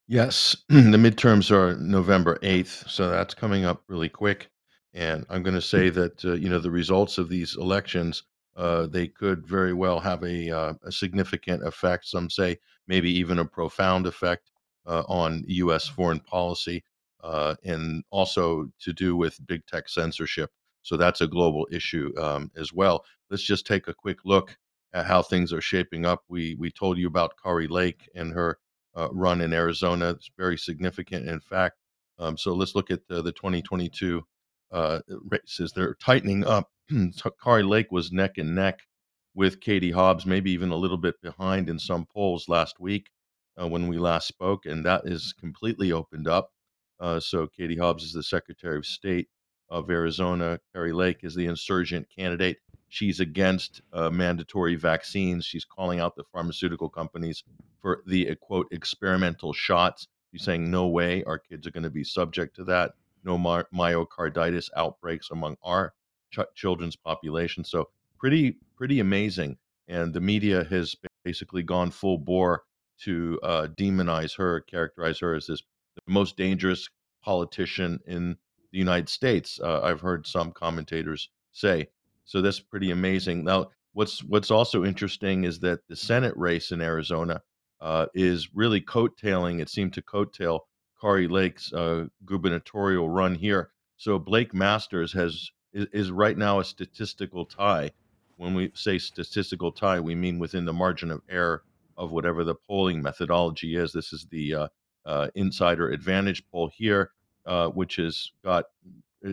Yes, the midterms are November eighth, so that's coming up really quick. And I'm going to say that uh, you know the results of these elections uh, they could very well have a, uh, a significant effect. Some say maybe even a profound effect on U.S. foreign policy, uh, and also to do with big tech censorship. So that's a global issue um, as well. Let's just take a quick look at how things are shaping up. We we told you about Kari Lake and her uh, run in Arizona. It's very significant, in fact. Um, so let's look at the, the 2022 uh, races. They're tightening up. Kari Lake was neck and neck with Katie Hobbs, maybe even a little bit behind in some polls last week uh, when we last spoke, and that is completely opened up. Uh, so Katie Hobbs is the Secretary of State of Arizona. Kari Lake is the insurgent candidate. She's against uh, mandatory vaccines. She's calling out the pharmaceutical companies for the uh, quote experimental shots. She's saying no way our kids are going to be subject to that. No my- myocarditis outbreaks among our ch- children's population. So pretty pretty amazing. And the media has basically gone full bore to uh, demonize her, characterize her as this the most dangerous politician in the United States. Uh, I've heard some commentators say. So that's pretty amazing. Now, what's what's also interesting is that the Senate race in Arizona uh, is really coattailing. It seemed to coattail Kari Lake's uh, gubernatorial run here. So Blake Masters has is, is right now a statistical tie. When we say statistical tie, we mean within the margin of error of whatever the polling methodology is. This is the uh, uh, insider advantage poll here, uh, which has got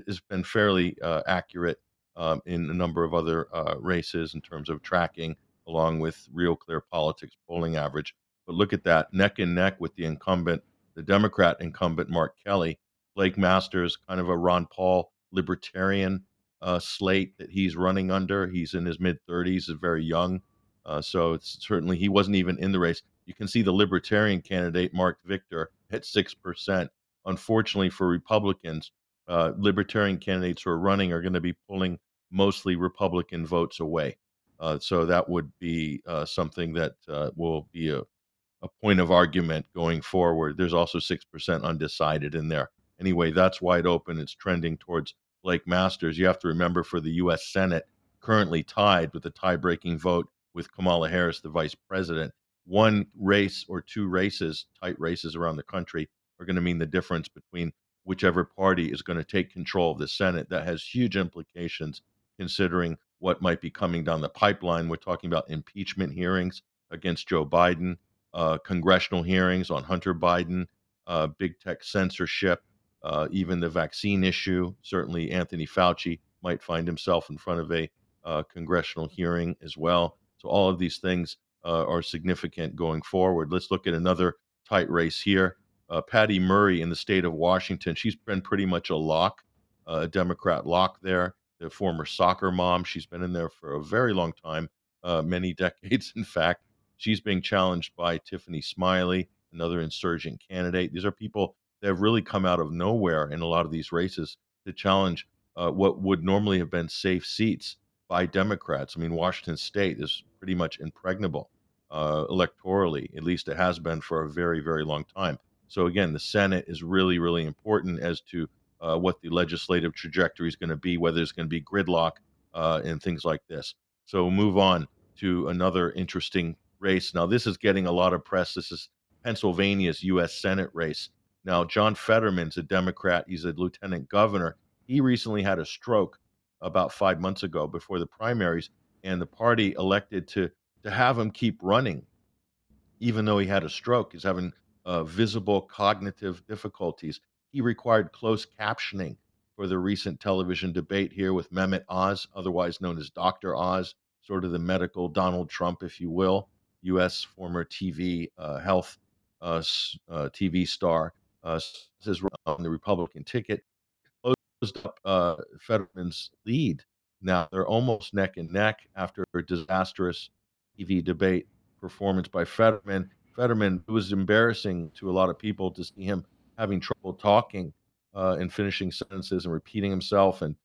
has been fairly uh, accurate um, in a number of other uh, races in terms of tracking, along with Real Clear Politics polling average. But look at that, neck and neck with the incumbent, the Democrat incumbent Mark Kelly. Blake Masters, kind of a Ron Paul libertarian uh, slate that he's running under. He's in his mid 30s, is very young. Uh, so it's certainly he wasn't even in the race. You can see the Libertarian candidate Marc Victor at six percent. Unfortunately for Republicans, uh, Libertarian candidates who are running are going to be pulling mostly Republican votes away. Uh, so that would be uh, something that uh, will be a, a point of argument going forward. There's also six percent undecided in there. Anyway, that's wide open. It's trending towards Blake Masters. You have to remember for the U.S. Senate, currently tied with a tie breaking vote with Kamala Harris, the vice president. One race or two races, tight races around the country, are going to mean the difference between whichever party is going to take control of the Senate. That has huge implications considering what might be coming down the pipeline. We're talking about impeachment hearings against Joe Biden, uh, congressional hearings on Hunter Biden, uh, big tech censorship, uh, even the vaccine issue. Certainly, Anthony Fauci might find himself in front of a uh, congressional hearing as well. So all of these things uh, are significant going forward. Let's look at another tight race here. Uh, Patty Murray in the state of Washington. She's been pretty much a lock, uh, a Democrat lock there. The former soccer mom. She's been in there for a very long time, uh, many decades, in fact. She's being challenged by Tiffany Smiley, another insurgent candidate. These are people that have really come out of nowhere in a lot of these races to challenge uh, what would normally have been safe seats by Democrats. I mean, Washington State is pretty much impregnable uh, electorally. At least it has been for a very, very long time. So again, the Senate is really, really important as to uh, what the legislative trajectory is going to be, whether it's going to be gridlock uh, and things like this. So move on to another interesting race. Now, this is getting a lot of press. This is Pennsylvania's U.S. Senate race. Now, John Fetterman's a Democrat. He's a lieutenant governor. He recently had a stroke about five months ago before the primaries, and the party elected to to have him keep running, even though he had a stroke. He's having uh, visible cognitive difficulties. He required closed captioning for the recent television debate here with Mehmet Oz, otherwise known as Dr. Oz, sort of the medical Donald Trump, if you will, U.S. former TV uh, health uh, uh TV star, uh, says on the Republican ticket, closed up uh, Fetterman's lead. Now they're almost neck and neck after a disastrous TV debate performance by Fetterman. Fetterman, it was embarrassing to a lot of people to see him having trouble talking uh, and finishing sentences and repeating himself. And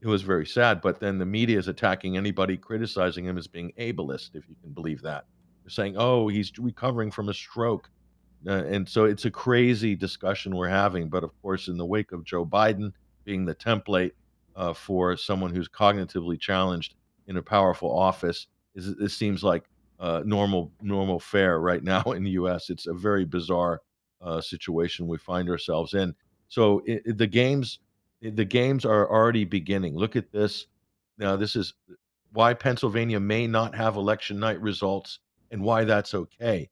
it was very sad. But then the media is attacking anybody criticizing him as being ableist, if you can believe that. They're saying, oh, he's recovering from a stroke. Uh, and so it's a crazy discussion we're having. But of course, in the wake of Joe Biden being the template uh, for someone who's cognitively challenged in a powerful office, is this seems like uh, normal normal fare right now in the U.S. It's a very bizarre uh, situation we find ourselves in. So it, the games, the games are already beginning. Look at this. Now this is why Pennsylvania may not have election night results and why that's okay.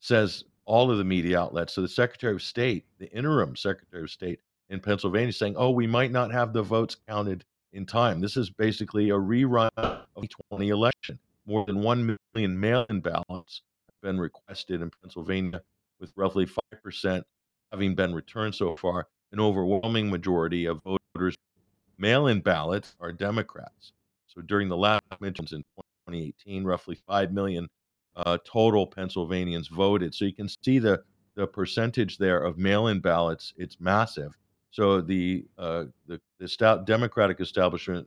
Says all of the media outlets. So the Secretary of State, the interim Secretary of State in Pennsylvania, saying, "Oh, we might not have the votes counted in time." This is basically a rerun of the 2020 election. More than one million mail-in ballots have been requested in Pennsylvania, with roughly five percent having been returned so far, an overwhelming majority of voters mail in ballots are Democrats. So during the last midterms in 2018, roughly 5 million uh, total Pennsylvanians voted. So you can see the, the percentage there of mail in ballots, it's massive. So the, uh, the, the Democratic establishment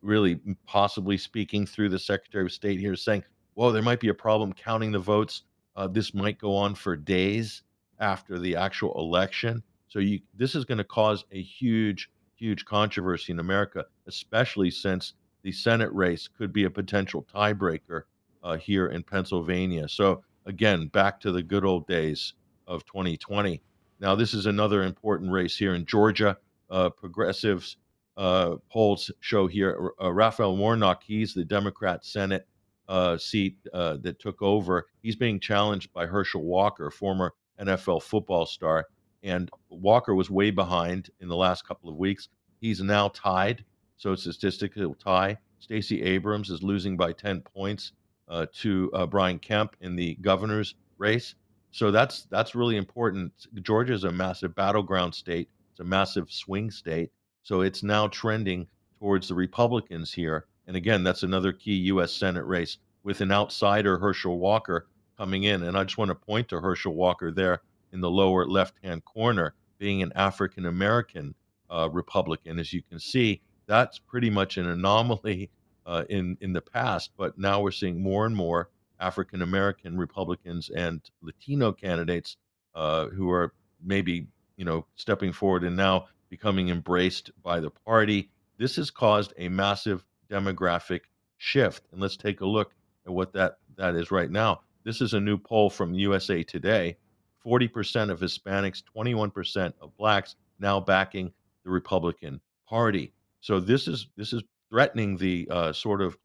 really possibly speaking through the Secretary of State here saying, well, there might be a problem counting the votes. Uh, this might go on for days after the actual election. So you, this is going to cause a huge, huge controversy in America, especially since the Senate race could be a potential tiebreaker uh, here in Pennsylvania. So again, back to the good old days of 2020. Now, this is another important race here in Georgia. Uh, progressives uh, polls show here uh, Raphael Warnock, he's the Democrat Senate uh, seat uh, that took over. He's being challenged by Herschel Walker, former NFL football star. And Walker was way behind in the last couple of weeks. He's now tied, so it's a statistical tie. Stacey Abrams is losing by 10 points uh, to uh, Brian Kemp in the governor's race. So that's that's really important. Georgia is a massive battleground state. It's a massive swing state. So it's now trending towards the Republicans here. And again, that's another key U.S. Senate race with an outsider, Herschel Walker, coming in. And I just want to point to Herschel Walker there in the lower left hand corner, being an African American uh, Republican. As you can see, that's pretty much an anomaly uh, in, in the past, but now we're seeing more and more African American Republicans and Latino candidates uh, who are maybe you know stepping forward and now becoming embraced by the party. This has caused a massive demographic shift, and let's take a look at what that that is right now. This is a new poll from USA Today. 40% of Hispanics, 21% of blacks now backing the Republican Party. So this is this is threatening the uh, sort of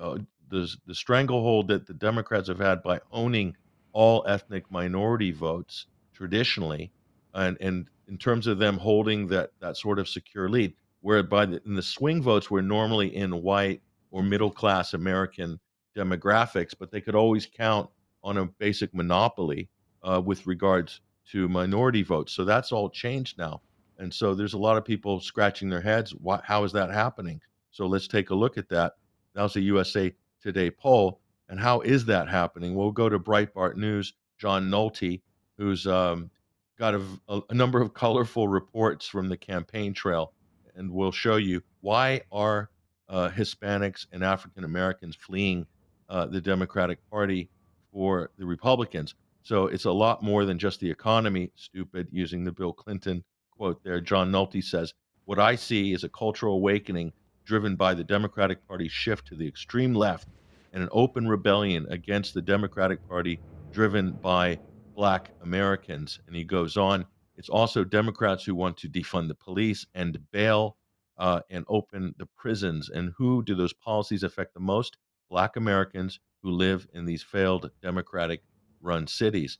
uh, the the stranglehold that the Democrats have had by owning all ethnic minority votes traditionally, and and in terms of them holding that that sort of secure lead, whereby the, in the swing votes were normally in white or middle class American demographics, but they could always count on a basic monopoly uh, with regards to minority votes. So that's all changed now. And so there's a lot of people scratching their heads. Why, how is that happening? So let's take a look at that. That was a USA Today poll. And how is that happening? We'll go to Breitbart News, John Nolte, who's um, got a, a, number of colorful reports from the campaign trail, and we'll show you why are uh, Hispanics and African Americans fleeing uh, the Democratic Party for the Republicans. So it's a lot more than just the economy, stupid, using the Bill Clinton quote there. John Nolte says, What I see is a cultural awakening driven by the Democratic Party's shift to the extreme left and an open rebellion against the Democratic Party driven by black Americans. And he goes on It's also Democrats who want to defund the police and bail uh, and open the prisons. And who do those policies affect the most? Black Americans who live in these failed Democratic run cities.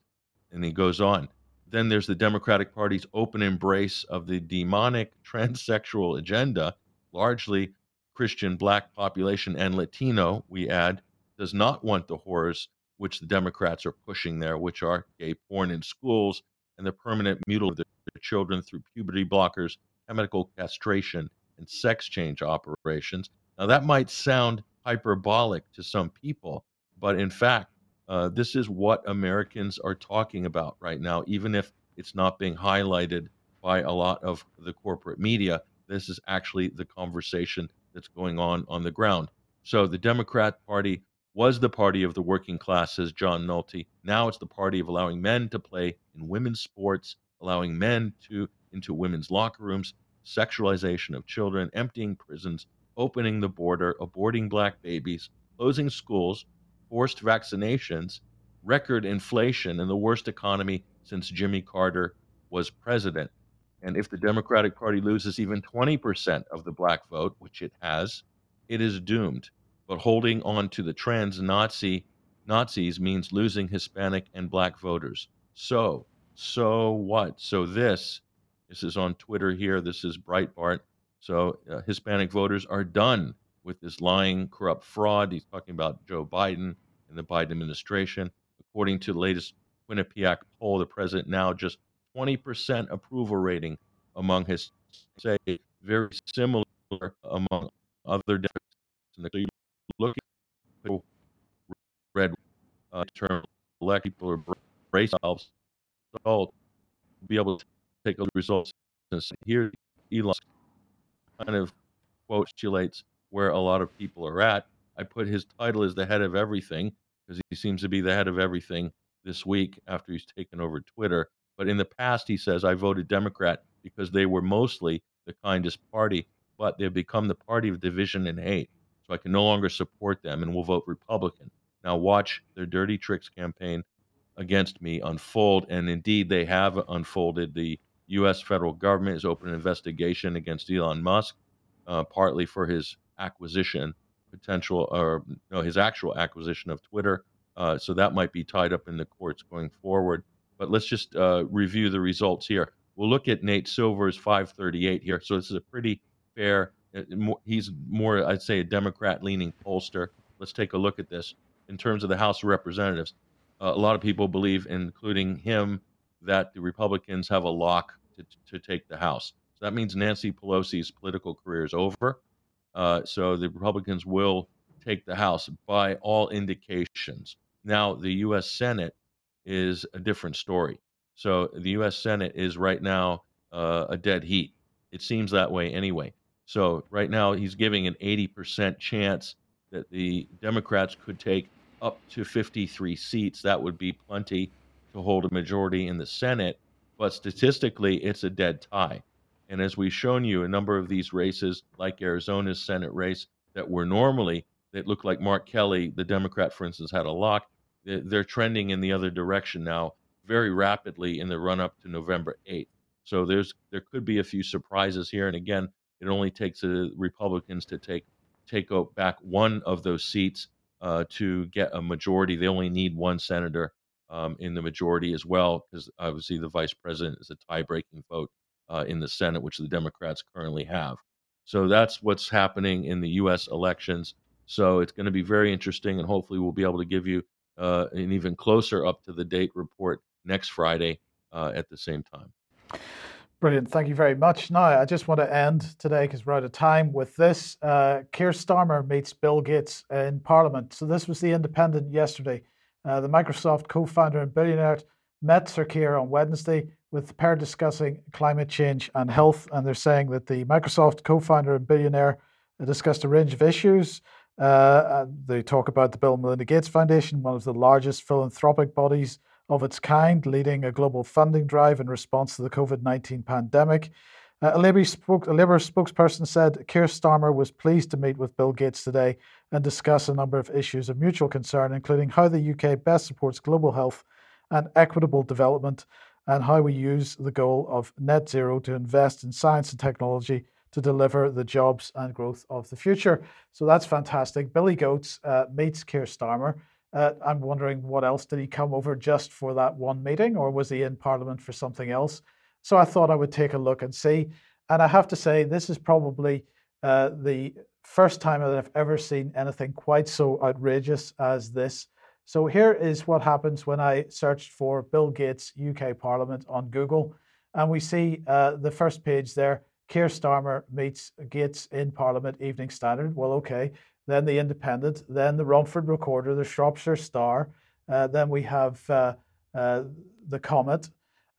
And he goes on. Then there's the Democratic Party's open embrace of the demonic transsexual agenda, largely Christian black population and Latino, we add, does not want the horrors which the Democrats are pushing there, which are gay porn in schools and the permanent mutilation of their children through puberty blockers, chemical castration, and sex change operations. Now, that might sound hyperbolic to some people, but in fact, uh, this is what Americans are talking about right now, even if it's not being highlighted by a lot of the corporate media. This is actually the conversation that's going on on the ground. So the Democrat Party was the party of the working class, says John Nolte. Now it's the party of allowing men to play in women's sports, allowing men to into women's locker rooms, sexualization of children, emptying prisons, opening the border, aborting black babies, closing schools, forced vaccinations, record inflation, and the worst economy since Jimmy Carter was president. And if the Democratic Party loses even 20% of the black vote, which it has, it is doomed. But holding on to the trans Nazi Nazis means losing Hispanic and black voters. So, so what? So this, this is on Twitter here. This is Breitbart. So uh, Hispanic voters are done with this lying, corrupt fraud. He's talking about Joe Biden and the Biden administration. According to the latest Quinnipiac poll, the president now just 20% approval rating among his say very similar among other Democrats. So you look at red uh, term elect people or brace themselves be able to take the results and here Elon kind of postulates where a lot of people are at. I put his title as the head of everything because he seems to be the head of everything this week after he's taken over Twitter. But in the past, he says, I voted Democrat because they were mostly the kindest party, but they've become the party of division and hate. So I can no longer support them and will vote Republican. Now, watch their dirty tricks campaign against me unfold. And indeed, they have unfolded. The U.S. federal government has opened an investigation against Elon Musk, uh, partly for his acquisition potential or no, his actual acquisition of Twitter. Uh, so that might be tied up in the courts going forward. But let's just uh, review the results here. We'll look at Nate Silver's 538 here. So this is a pretty fair. Uh, he's more, I'd say, a Democrat-leaning pollster. Let's take a look at this in terms of the House of Representatives. Uh, a lot of people believe, including him, that the Republicans have a lock to, to take the House. So that means Nancy Pelosi's political career is over. Uh, so the Republicans will take the House by all indications. Now, the U.S. Senate is a different story. So the U.S. Senate is right now uh, a dead heat. It seems that way anyway. So right now he's giving an 80% chance that the Democrats could take up to 53 seats. That would be plenty to hold a majority in the Senate. But statistically, it's a dead tie. And as we've shown you, a number of these races, like Arizona's Senate race, that were normally that looked like Mark Kelly, the Democrat, for instance, had a lock. They're trending in the other direction now very rapidly in the run up to November 8th. So there's there could be a few surprises here. And again, it only takes the Republicans to take take back one of those seats uh, to get a majority. They only need one senator um, in the majority as well, because obviously the vice president is a tie breaking vote uh, in the Senate, which the Democrats currently have. So that's what's happening in the U.S. elections. So it's going to be very interesting, and hopefully we'll be able to give you uh, an even closer up to the date report next Friday uh, at the same time. Brilliant. Thank you very much. Now, I just want to end today because we're out of time with this. Uh, Keir Starmer meets Bill Gates in Parliament. So, this was the Independent yesterday. Uh, the Microsoft co founder and billionaire met Sir Keir on Wednesday with the pair discussing climate change and health. And they're saying that the Microsoft co founder and billionaire discussed a range of issues. Uh, they talk about the Bill and Melinda Gates Foundation, one of the largest philanthropic bodies of its kind, leading a global funding drive in response to the COVID 19 pandemic. Uh, a, Labour spoke, a Labour spokesperson said Keir Starmer was pleased to meet with Bill Gates today and discuss a number of issues of mutual concern, including how the UK best supports global health and equitable development. and how we use the goal of net zero to invest in science and technology to deliver the jobs and growth of the future. So that's fantastic. Billy Goats uh, meets Keir Starmer. Uh, I'm wondering what else did he come over just for that one meeting, or was he in Parliament for something else? So I thought I would take a look and see. And I have to say, this is probably uh, the first time that I've ever seen anything quite so outrageous as this. So here is what happens when I searched for Bill Gates UK Parliament on Google. And we see uh, the first page there Keir Starmer meets Gates in Parliament, Evening Standard. Well, okay. Then the Independent, then the Romford Recorder, the Shropshire Star. Uh, then we have uh, uh, the Comet.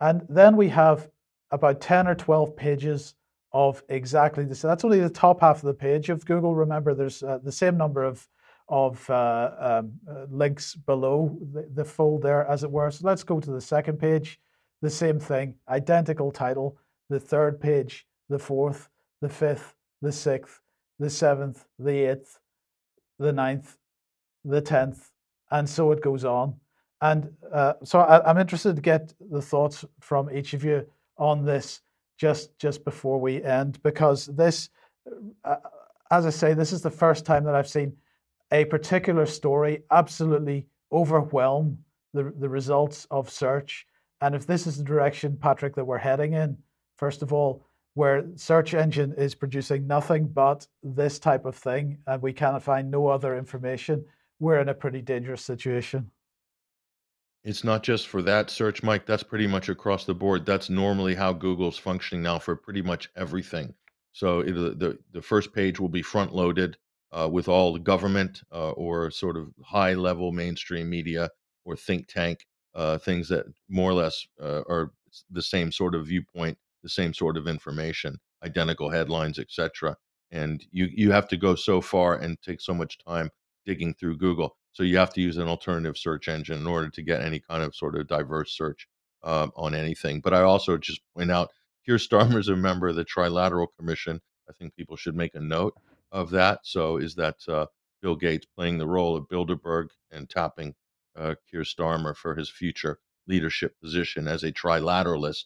And then we have about 10 or 12 pages of exactly this. That's only the top half of the page of Google. Remember, there's uh, the same number of of uh, um, uh, links below the, the fold there, as it were. So let's go to the second page. The same thing, identical title. The third page, the fourth, the fifth, the sixth, the seventh, the eighth, the ninth, the tenth, and so it goes on. And uh, so I, am interested to get the thoughts from each of you on this just just before we end, because this, uh, as I say, this is the first time that I've seen a particular story absolutely overwhelm the, the results of search. And if this is the direction, Patrick, that we're heading in, first of all, where search engine is producing nothing but this type of thing and we cannot find no other information, we're in a pretty dangerous situation. It's not just for that search, Mike. That's pretty much across the board. That's normally how Google's functioning now for pretty much everything. So the the first page will be front loaded uh, with all the government uh, or sort of high level mainstream media or think tank uh, things that more or less uh, are the same sort of viewpoint, the same sort of information, identical headlines, etc. And you you have to go so far and take so much time digging through Google. So you have to use an alternative search engine in order to get any kind of sort of diverse search um, on anything. But I also just point out Keir Starmer is a member of the Trilateral Commission. I think people should make a note of that. So is that uh, Bill Gates playing the role of Bilderberg and tapping uh, Keir Starmer for his future leadership position as a trilateralist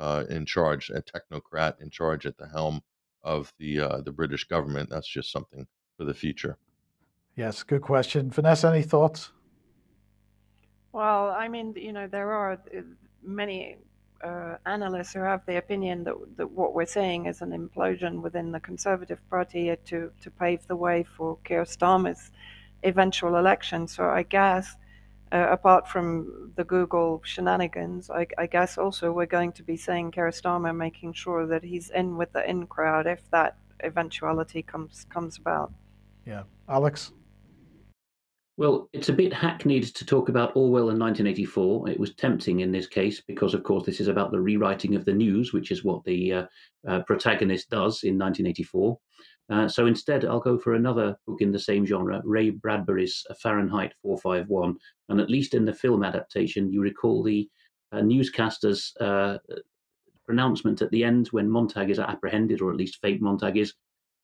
uh, in charge, a technocrat in charge at the helm of the uh, the British government. That's just something for the future. Yes, good question, Vanessa. Any thoughts? Well, I mean, you know, there are uh, many uh, analysts who have the opinion that, that what we're seeing is an implosion within the Conservative Party to, to pave the way for Keir Starmer's eventual election. So I guess, uh, apart from the Google shenanigans, I, I, guess also we're going to be seeing Keir making sure that he's in with the in crowd if that eventuality comes comes about. Yeah, Alex. Well, it's a bit hackneyed to talk about Orwell in 1984. It was tempting in this case because, of course, this is about the rewriting of the news, which is what the uh, uh, protagonist does in 1984. Uh, so instead, I'll go for another book in the same genre, Ray Bradbury's Fahrenheit 451. And at least in the film adaptation, you recall the uh, newscaster's uh, pronouncement at the end when Montag is apprehended, or at least fake Montag is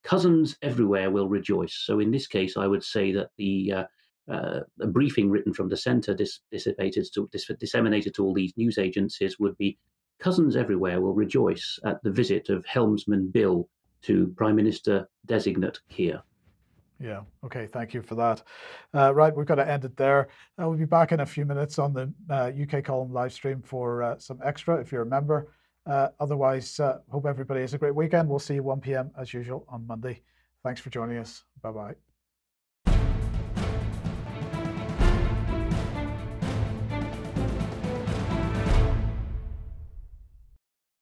cousins everywhere will rejoice. So in this case, I would say that the uh, uh, a briefing written from the centre dis- dissipated to, dis- disseminated to all these news agencies would be cousins everywhere will rejoice at the visit of helmsman Bill to Prime Minister designate Keir. Yeah. Okay. Thank you for that. Uh, right. We've got to end it there. Uh, we'll be back in a few minutes on the UK uh, column live stream for uh, some extra if you're a member. Uh, otherwise, hope everybody has a great weekend. We'll see you 1 p.m. as usual on Monday. Thanks for joining us. Bye bye.